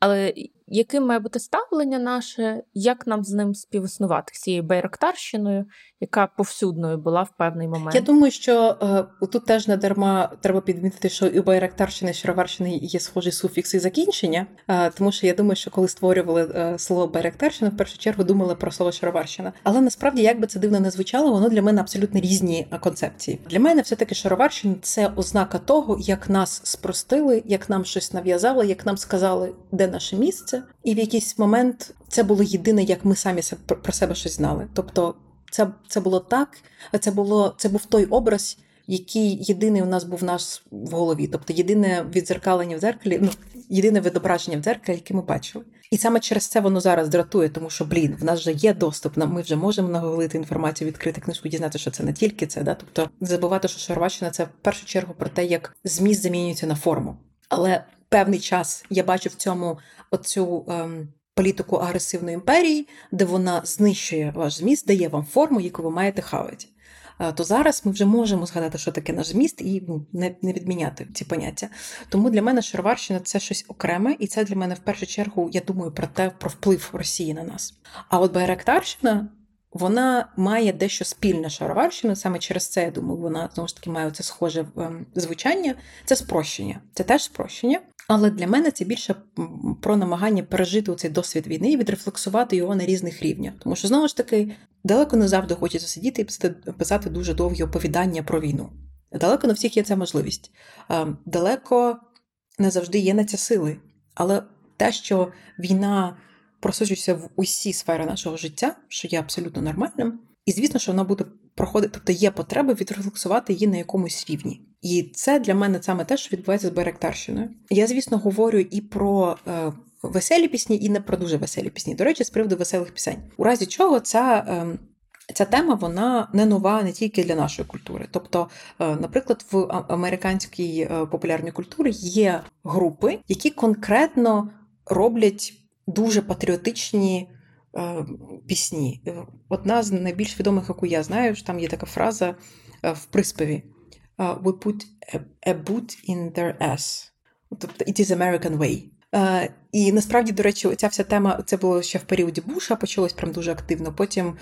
Але яким має бути ставлення наше, як нам з ним співіснувати з цією байрактарщиною, яка повсюдною була в певний момент? Я думаю, що е, тут теж не дарма треба підмітити, що і байрактарщини, і шароварщини є схожі суфікси закінчення, е, тому що я думаю, що коли створювали е, слово байрактарщина, в першу чергу думали про слово шароварщина. Але насправді, як би це дивно не звучало, воно для мене абсолютно різні е, концепції. Для мене все таки шароварщина це ознака того, як нас спростили, як нам щось нав'язали, як нам сказали, де наше місце, і в якийсь момент це було єдине, як ми самі про себе щось знали. Тобто, це це було так, це було це був той образ, який єдиний у нас був наш в голові. Тобто єдине відзеркалення в дзеркалі, ну єдине відображення в дзеркалі, яке ми бачили. І саме через це воно зараз дратує, тому що блін, в нас вже є доступ. ми вже можемо наголити інформацію, відкрити книжку, дізнати, що це не тільки це, да. Тобто забувати, що Шарваччина це в першу чергу про те, як зміст замінюється на форму. Але певний час я бачу в цьому оцю ем, політику агресивної імперії, де вона знищує ваш зміст, дає вам форму, яку ви маєте хавати. Е, то зараз ми вже можемо згадати, що таке наш зміст, і ну, не не відміняти ці поняття. Тому для мене Шароварщина це щось окреме, і це для мене в першу чергу, я думаю, про те, про вплив Росії на нас. А от Байрактарщина вона має дещо спільне шароварщину, саме через це, я думаю, вона знову ж таки має це схоже ем, звучання. Це спрощення. Це теж спрощення. Але для мене це більше про намагання пережити цей досвід війни і відрефлексувати його на різних рівнях. Тому що, знову ж таки, далеко не завжди хочеться сидіти і писати дуже довгі оповідання про війну. Далеко не всіх є ця можливість. Далеко не завжди є на це сили. Але те, що війна просочується в усі сфери нашого життя, що є абсолютно нормальним. І звісно, що воно буде проходить, тобто є потреба відрефлексувати її на якомусь рівні. І це для мене саме те, що відбувається з Байректарщиною. Я, звісно, говорю і про. Е, Веселі пісні і не про дуже веселі пісні. До речі, з приводу веселих пісень. У разі чого ця ем, ця тема вона не нова не тільки для нашої культури. Тобто, е, наприклад, в американській е, популярній культурі є групи, які конкретно роблять дуже патріотичні е, пісні. Одна з найбільш відомих, яку я знаю, що там є така фраза в приспіві: We put a boot in their ass. Тобто, it is American way. Е, і насправді, до речі, ця вся тема це було ще в періоді Буша, почалось прям дуже активно. Потім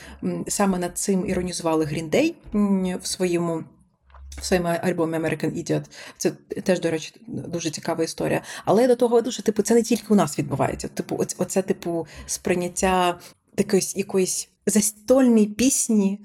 саме над цим іронізували Day в своєму. В своєму альбомі American Idiot. Це теж, до речі, дуже цікава історія. Але до того що типу, це не тільки у нас відбувається. Типу, оце, оце типу, сприйняття такої якоїсь застольної пісні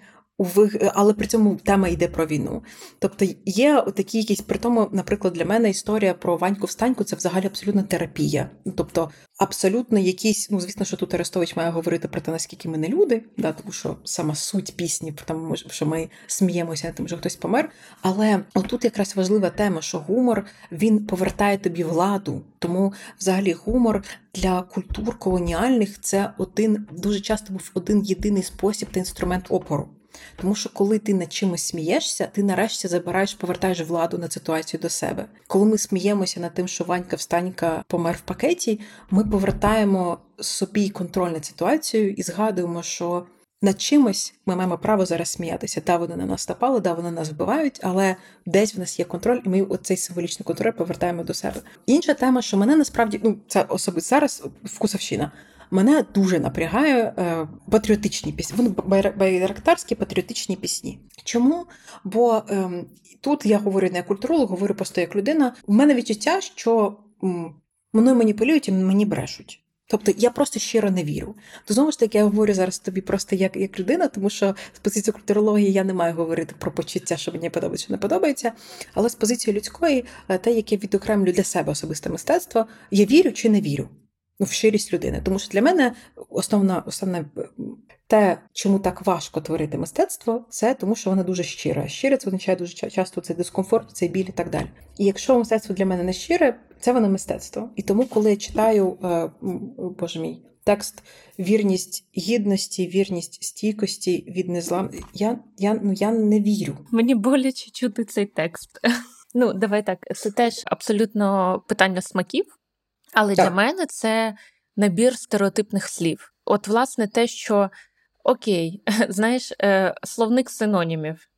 але при цьому тема йде про війну. Тобто є такі якісь, при тому, наприклад, для мене історія про Ваньку Встаньку це взагалі абсолютна терапія. Тобто, абсолютно якісь, ну звісно, що тут Арестович має говорити про те, наскільки ми не люди, да, тому що сама суть пісні, про тому, що ми сміємося тим, що хтось помер. Але отут якраз важлива тема, що гумор він повертає тобі владу. Тому, взагалі, гумор для культур колоніальних це один дуже часто був один єдиний спосіб та інструмент опору. Тому що коли ти над чимось смієшся, ти нарешті забираєш, повертаєш владу над ситуацію до себе. Коли ми сміємося над тим, що Ванька Встанька помер в пакеті, ми повертаємо собі контроль над ситуацією і згадуємо, що над чимось ми маємо право зараз сміятися. Да, вони на нас напали, да, вони нас вбивають, але десь в нас є контроль, і ми оцей символічний контроль повертаємо до себе. Інша тема, що мене насправді ну це особисто зараз вкусовщина. Мене дуже напрягає е, патріотичні пісні. Вони байрактарські патріотичні пісні. Чому? Бо е, тут я говорю не як культуролог, говорю просто як людина. У мене відчуття, що мною маніпулюють і мені брешуть. Тобто я просто щиро не вірю. То знову ж таки, я говорю зараз тобі просто як як людина, тому що з позиції культурології я не маю говорити про почуття, що мені подобається, що не подобається. Але з позиції людської, е, те, яке відокремлю для себе особисте мистецтво, я вірю чи не вірю ну, в щирість людини. Тому що для мене основна, основне те, чому так важко творити мистецтво, це тому, що воно дуже щире. Щире це означає дуже часто цей дискомфорт, цей біль і так далі. І якщо мистецтво для мене не щире, це воно мистецтво. І тому, коли я читаю, е, боже мій. Текст вірність гідності, вірність стійкості від незлам. Я я, ну, я не вірю. Мені боляче чути цей текст. Ну, давай так. Це теж абсолютно питання смаків. Але так. для мене це набір стереотипних слів. От, власне, те, що окей, знаєш, е, словник синонімів.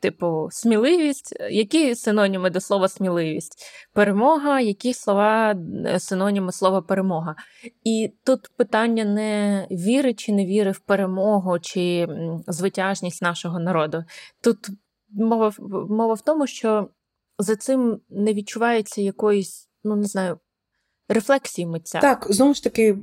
Типу, сміливість, які синоніми до слова сміливість, перемога, які слова е, синоніми слова перемога. І тут питання не віри чи не віри в перемогу чи звитяжність нашого народу. Тут мова мова в тому, що за цим не відчувається якоїсь, ну не знаю, рефлексії митця. Так, знову ж таки,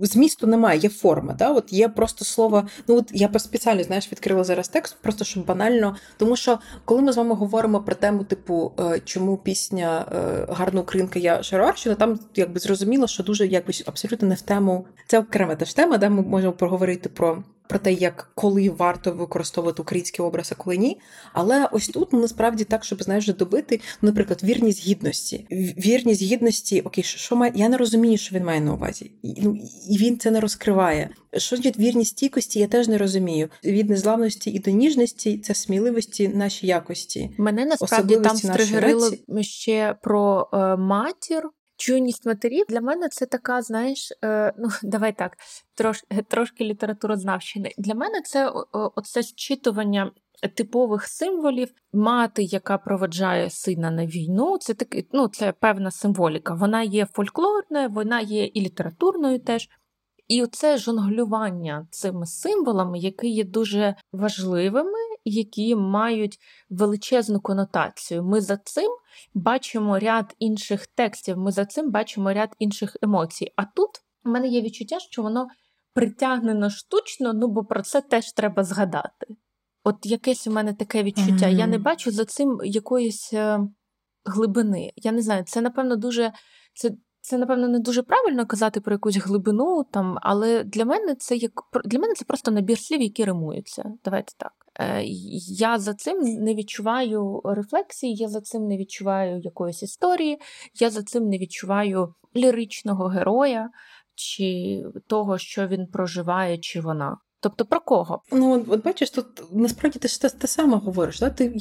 змісту немає, є форма. Да? От Є просто слово. Ну от я спеціально знаєш, відкрила зараз текст, просто щоб банально. Тому що коли ми з вами говоримо про тему, типу, е, чому пісня е, гарна українка я Шароварщина, там якби зрозуміло, що дуже якби абсолютно не в тему. Це окрема теж тема, де ми можемо поговорити про про те, як коли варто використовувати український образ, а коли ні. Але ось тут насправді так, щоб знаєш, добити, наприклад, вірність гідності. Вірність гідності, окей, що має, я не розумію, що він має на увазі, і, ну, і він це не розкриває. Що значить вірність стійкості, я теж не розумію. Від незламності і до ніжності це сміливості наші якості. Мене насправді там стригерило ще про е, матір. Чуйність матерів для мене це така, знаєш, е, ну давай так, трош, трошки літературознавщини. Для мене це оце зчитування типових символів, мати, яка проведжає сина на війну. Це таки, ну, це певна символіка. Вона є фольклорною, вона є і літературною теж. І оце жонглювання цими символами, які є дуже важливими, які мають величезну конотацію. Ми за цим бачимо ряд інших текстів, ми за цим бачимо ряд інших емоцій. А тут у мене є відчуття, що воно притягнено штучно, ну бо про це теж треба згадати. От якесь у мене таке відчуття. Mm-hmm. Я не бачу за цим якоїсь е, глибини. Я не знаю, це, напевно, дуже. Це це, напевно, не дуже правильно казати про якусь глибину, там, але для мене це як для мене це просто набір слів, які римуються. Давайте так. Е, я за цим не відчуваю рефлексії, я за цим не відчуваю якоїсь історії, я за цим не відчуваю ліричного героя чи того, що він проживає, чи вона. Тобто про кого? Ну от, бачиш, тут насправді ти ж те, те саме говориш, да? ти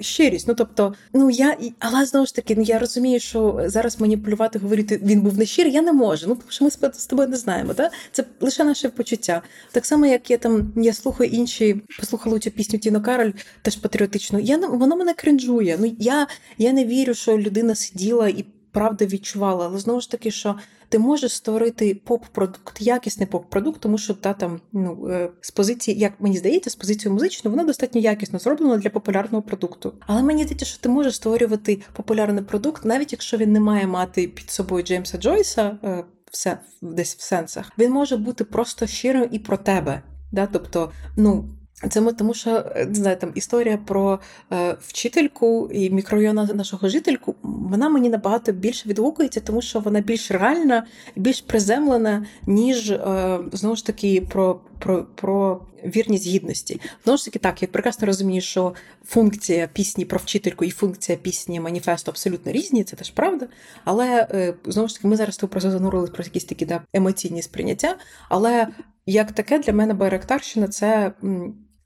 щирість. Ну тобто, ну я але знову ж таки, ну я розумію, що зараз маніпулювати, говорити він був не щирий, я не можу. Ну тому що ми з тобою не знаємо. Да? Це лише наше почуття. Так само, як я там я слухаю інші, послухала цю пісню Тіно Кароль, теж патріотичну. Я вона мене кринжує. Ну я, я не вірю, що людина сиділа і правда відчувала, але знову ж таки, що ти можеш створити поп-продукт, якісний поп-продукт, тому що та там ну е, з позиції, як мені здається, з позиції музичної, вона достатньо якісно зроблена для популярного продукту. Але мені здається, що ти можеш створювати популярний продукт, навіть якщо він не має мати під собою Джеймса Джойса. Е, все десь в сенсах, він може бути просто щирим і про тебе. Да? Тобто, ну це ми тому, що е, не знаю, там історія про е, вчительку і мікрорайона нашого жительку. Вона мені набагато більше відгукується, тому що вона більш реальна і більш приземлена, ніж е, знову ж таки про про, про вірність гідності. Знову ж таки, так я прекрасно розумію, що функція пісні про вчительку і функція пісні маніфесту абсолютно різні, це теж правда. Але е, знову ж таки, ми зараз тут просто занурились про якісь такі да, емоційні сприйняття. Але як таке для мене байректарщина це.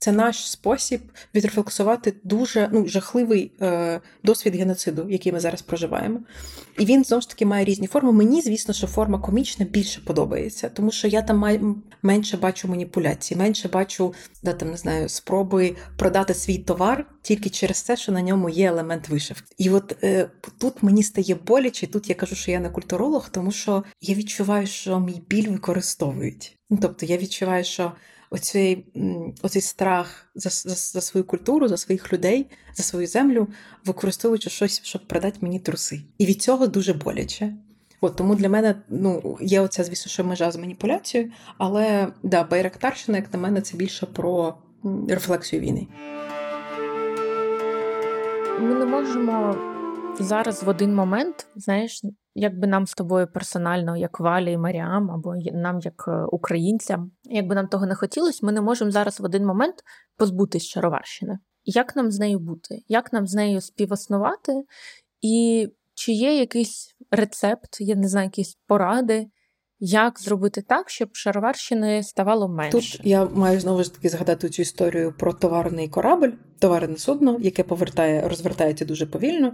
Це наш спосіб відрефлексувати дуже ну, жахливий е, досвід геноциду, який ми зараз проживаємо. І він знову ж таки має різні форми. Мені, звісно, що форма комічна більше подобається, тому що я там маю, менше бачу маніпуляцій, менше бачу да, там, не знаю, спроби продати свій товар тільки через те, що на ньому є елемент вишивки. І от е, тут мені стає боляче, тут я кажу, що я не культуролог, тому що я відчуваю, що мій біль використовують. Ну, Тобто я відчуваю, що оцей оцей страх за, за за, свою культуру, за своїх людей, за свою землю, використовуючи щось, щоб продати мені труси. І від цього дуже боляче. От Тому для мене ну, є оця, звісно, що межа з маніпуляцією, але да, Байрактарщина, як на мене, це більше про рефлексію війни. Ми не можемо зараз в один момент, знаєш, якби нам з тобою персонально, як Валі і Маріам, або нам, як е, українцям, якби нам того не хотілося, ми не можемо зараз в один момент позбутися Шароварщини. Як нам з нею бути? Як нам з нею співоснувати? І чи є якийсь рецепт, я не знаю, якісь поради, як зробити так, щоб шароварщини ставало менше? Тут я маю знову ж таки згадати цю історію про товарний корабль, товарне судно, яке повертає, розвертається дуже повільно.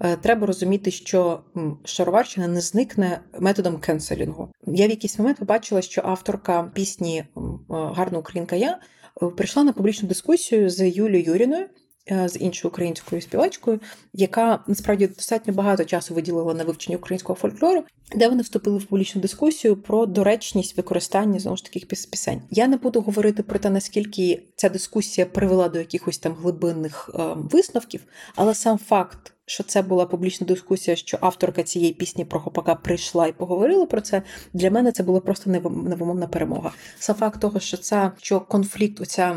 Е, треба розуміти, що шароварщина не зникне методом кенселінгу. Я в якийсь момент побачила, що авторка пісні е, Гарна Українка я е, прийшла на публічну дискусію з Юлією Юріною. З іншою українською співачкою, яка насправді достатньо багато часу виділила на вивчення українського фольклору, де вони вступили в публічну дискусію про доречність використання знову ж таких пісень. Я не буду говорити про те, наскільки ця дискусія привела до якихось там глибинних е, висновків, але сам факт. Що це була публічна дискусія, що авторка цієї пісні про хопака прийшла і поговорила про це. Для мене це було просто невимовна перемога. Сам факт того, що це що конфлікт, оця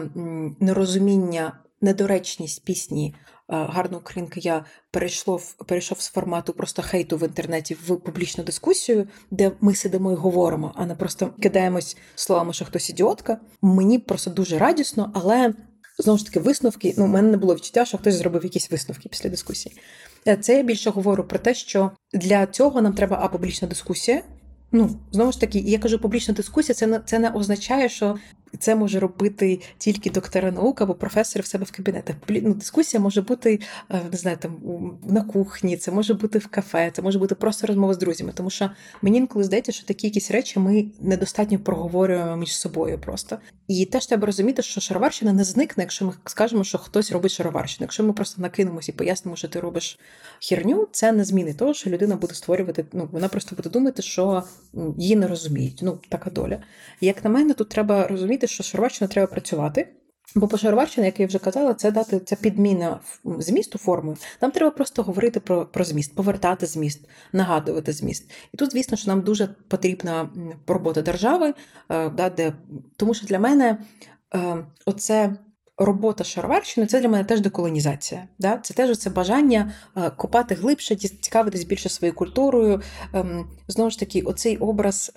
нерозуміння, недоречність пісні гарна українка, я перейшло перейшов з формату просто хейту в інтернеті в публічну дискусію, де ми сидимо і говоримо, а не просто кидаємось словами, що хтось ідіотка. Мені просто дуже радісно, але знову ж таки висновки. Ну, у мене не було відчуття, що хтось зробив якісь висновки після дискусії. Е, це я більше говорю про те, що для цього нам треба а публічна дискусія. Ну, знову ж таки, я кажу, публічна дискусія, це не це не означає, що це може робити тільки доктора наук або професори в себе в кабінетах. Ну, Дискусія може бути е, не знаю, там на кухні, це може бути в кафе, це може бути просто розмова з друзями. Тому що мені інколи здається, що такі якісь речі ми недостатньо проговорюємо між собою просто. І теж треба розуміти, що шароварщина не зникне, якщо ми скажемо, що хтось робить шароварщину. Якщо ми просто накинемось і пояснимо, що ти робиш херню, це не змінить того, що людина буде створювати. Ну вона просто буде думати, що її не розуміють. Ну така доля. як на мене, тут треба розуміти, що шароварщина треба працювати. Бо по шароварщині, як я вже казала, це дати це підміна змісту формою. Нам треба просто говорити про про зміст, повертати зміст, нагадувати зміст. І тут, звісно, що нам дуже потрібна робота держави, е, да, де тому що для мене е, оце робота шароварщини це для мене теж деколонізація. Да? Це теж це бажання е, копати глибше, цікавитись більше своєю культурою. Ем, знову ж таки, оцей образ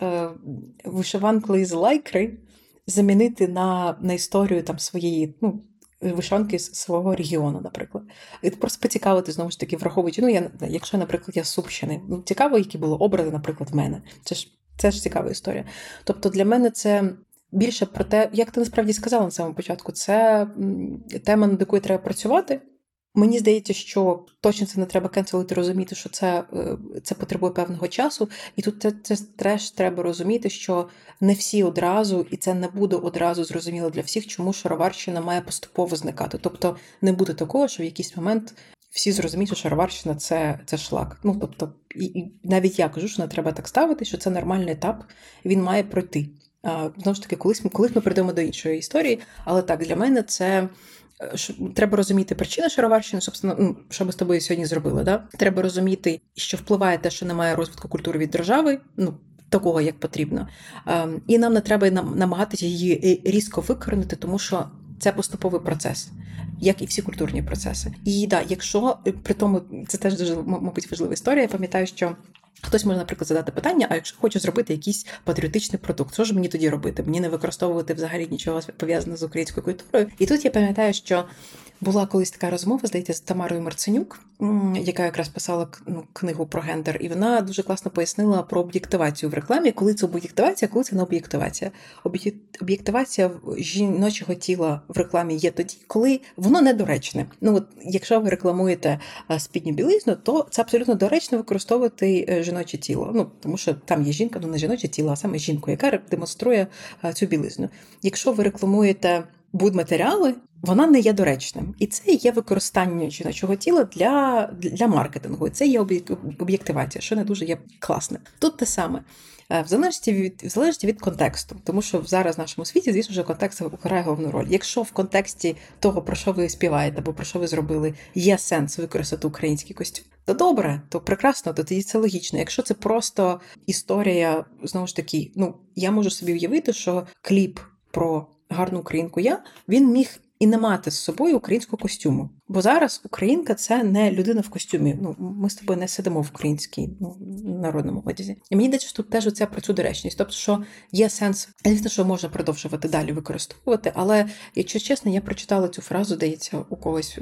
вишиванки з лайкри замінити на на історію там своєї ну, вишанки з свого регіону, наприклад. І просто поцікавити, знову ж таки, враховуючи, ну, я, якщо, наприклад, я з Сумщини, ну, цікаво, які були образи, наприклад, в мене. Це ж це ж цікава історія. Тобто для мене це більше про те, як ти насправді сказала на самому початку, це тема, над якою треба працювати. Мені здається, що точно це не треба кенселити, розуміти, що це е, це потребує певного часу. І тут це, це теж треба розуміти, що не всі одразу, і це не буде одразу зрозуміло для всіх, чому шароварщина має поступово зникати. Тобто не буде такого, що в якийсь момент всі зрозуміють, що шароварщина це це шлак. Ну тобто, і, і навіть я кажу, що не треба так ставити, що це нормальний етап, він має пройти. Знову ж таки, колись колись ми прийдемо до іншої історії, але так для мене це. Е, треба розуміти причини шароварщини, собственно, ну, що ми з тобою сьогодні зробили. Да? Треба розуміти, що впливає те, що немає розвитку культури від держави, ну такого як потрібно. Ем, і нам не треба намагатися її різко викоренити, тому що це поступовий процес, як і всі культурні процеси. І да, якщо е, при тому це теж дуже мабуть важлива історія. Я пам'ятаю, що. Хтось може, наприклад, задати питання: а якщо хочу зробити якийсь патріотичний продукт, що ж мені тоді робити? Мені не використовувати взагалі нічого пов'язаного з українською культурою. І тут я пам'ятаю, що була колись така розмова, здається, з Тамарою Марценюк, яка якраз писала ну, книгу про гендер, і вона дуже класно пояснила про об'єктивацію в рекламі, коли це об'єктивація, коли це не об'єктивація. Об'єктивація жіночого тіла в рекламі є тоді, коли воно недоречне. Ну от якщо ви рекламуєте спідню білизну, то це абсолютно доречно використовувати е, жіноче тіло. Ну тому що там є жінка, ну не жіноче тіло, а саме жінку, яка демонструє цю білизну. Якщо ви рекламуєте будматеріали, вона не є доречним. І це є використання жіночого тіла для для маркетингу. І це є об'єктивація, що не дуже є класним. Тут те саме. Е, в залежності від в залежності від контексту, тому що зараз в нашому світі, звісно, вже контекст грає головну роль. Якщо в контексті того, про що ви співаєте, або про що ви зробили, є сенс використати український костюм, то добре, то прекрасно, то тоді це логічно. Якщо це просто історія, знову ж таки, ну я можу собі уявити, що кліп про гарну українку я, він міг і не мати з собою українського костюму. Бо зараз українка це не людина в костюмі. Ну ми з тобою не сидимо в українській ну, народному одязі. І мені здається, що тут теж оця про цю доречність. Тобто, що є сенс, звісно, що можна продовжувати далі використовувати. Але якщо чесно, я прочитала цю фразу, здається, у когось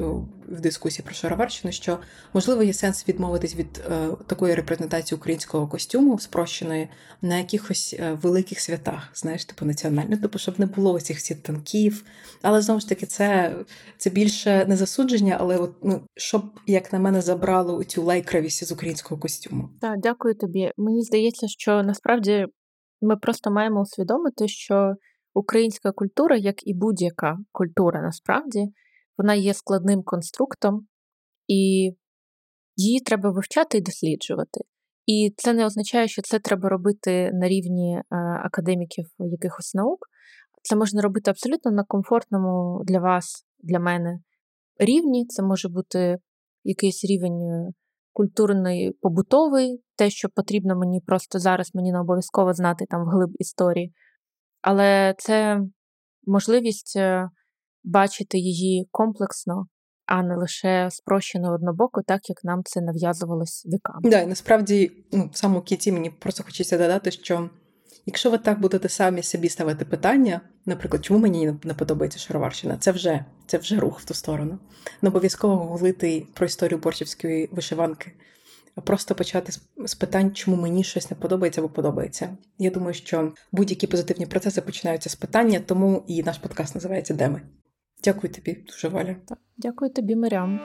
в дискусії про Шароварщину, що можливо є сенс відмовитись від е, такої репрезентації українського костюму, спрощеної на якихось е, великих святах, знаєш, типу національних, тобто, щоб не було цих всіх танків. Але знову ж таки, це, це більше не засудження, засудження, але от ну щоб як на мене забрало цю лайкравість з українського костюму. Так, дякую тобі. Мені здається, що насправді ми просто маємо усвідомити, що українська культура, як і будь-яка культура, насправді, вона є складним конструктом, і її треба вивчати і досліджувати. І це не означає, що це треба робити на рівні е, академіків якихось наук. Це можна робити абсолютно на комфортному для вас, для мене рівні. Це може бути якийсь рівень е, культурний, побутовий, те, що потрібно мені просто зараз, мені не обов'язково знати там вглиб історії. Але це можливість е, бачити її комплексно, а не лише спрощено однобоко, так як нам це нав'язувалось віками. Да, і насправді, ну, в самому кінці мені просто хочеться додати, що Якщо ви так будете самі собі ставити питання, наприклад, чому мені не подобається шароварщина, це вже це вже рух в ту сторону. Не обов'язково гуглити про історію борщівської вишиванки, а просто почати з питань, чому мені щось не подобається або подобається. Я думаю, що будь-які позитивні процеси починаються з питання, тому і наш подкаст називається Де ми. Дякую тобі, дуже Валя. Дякую тобі, Марям.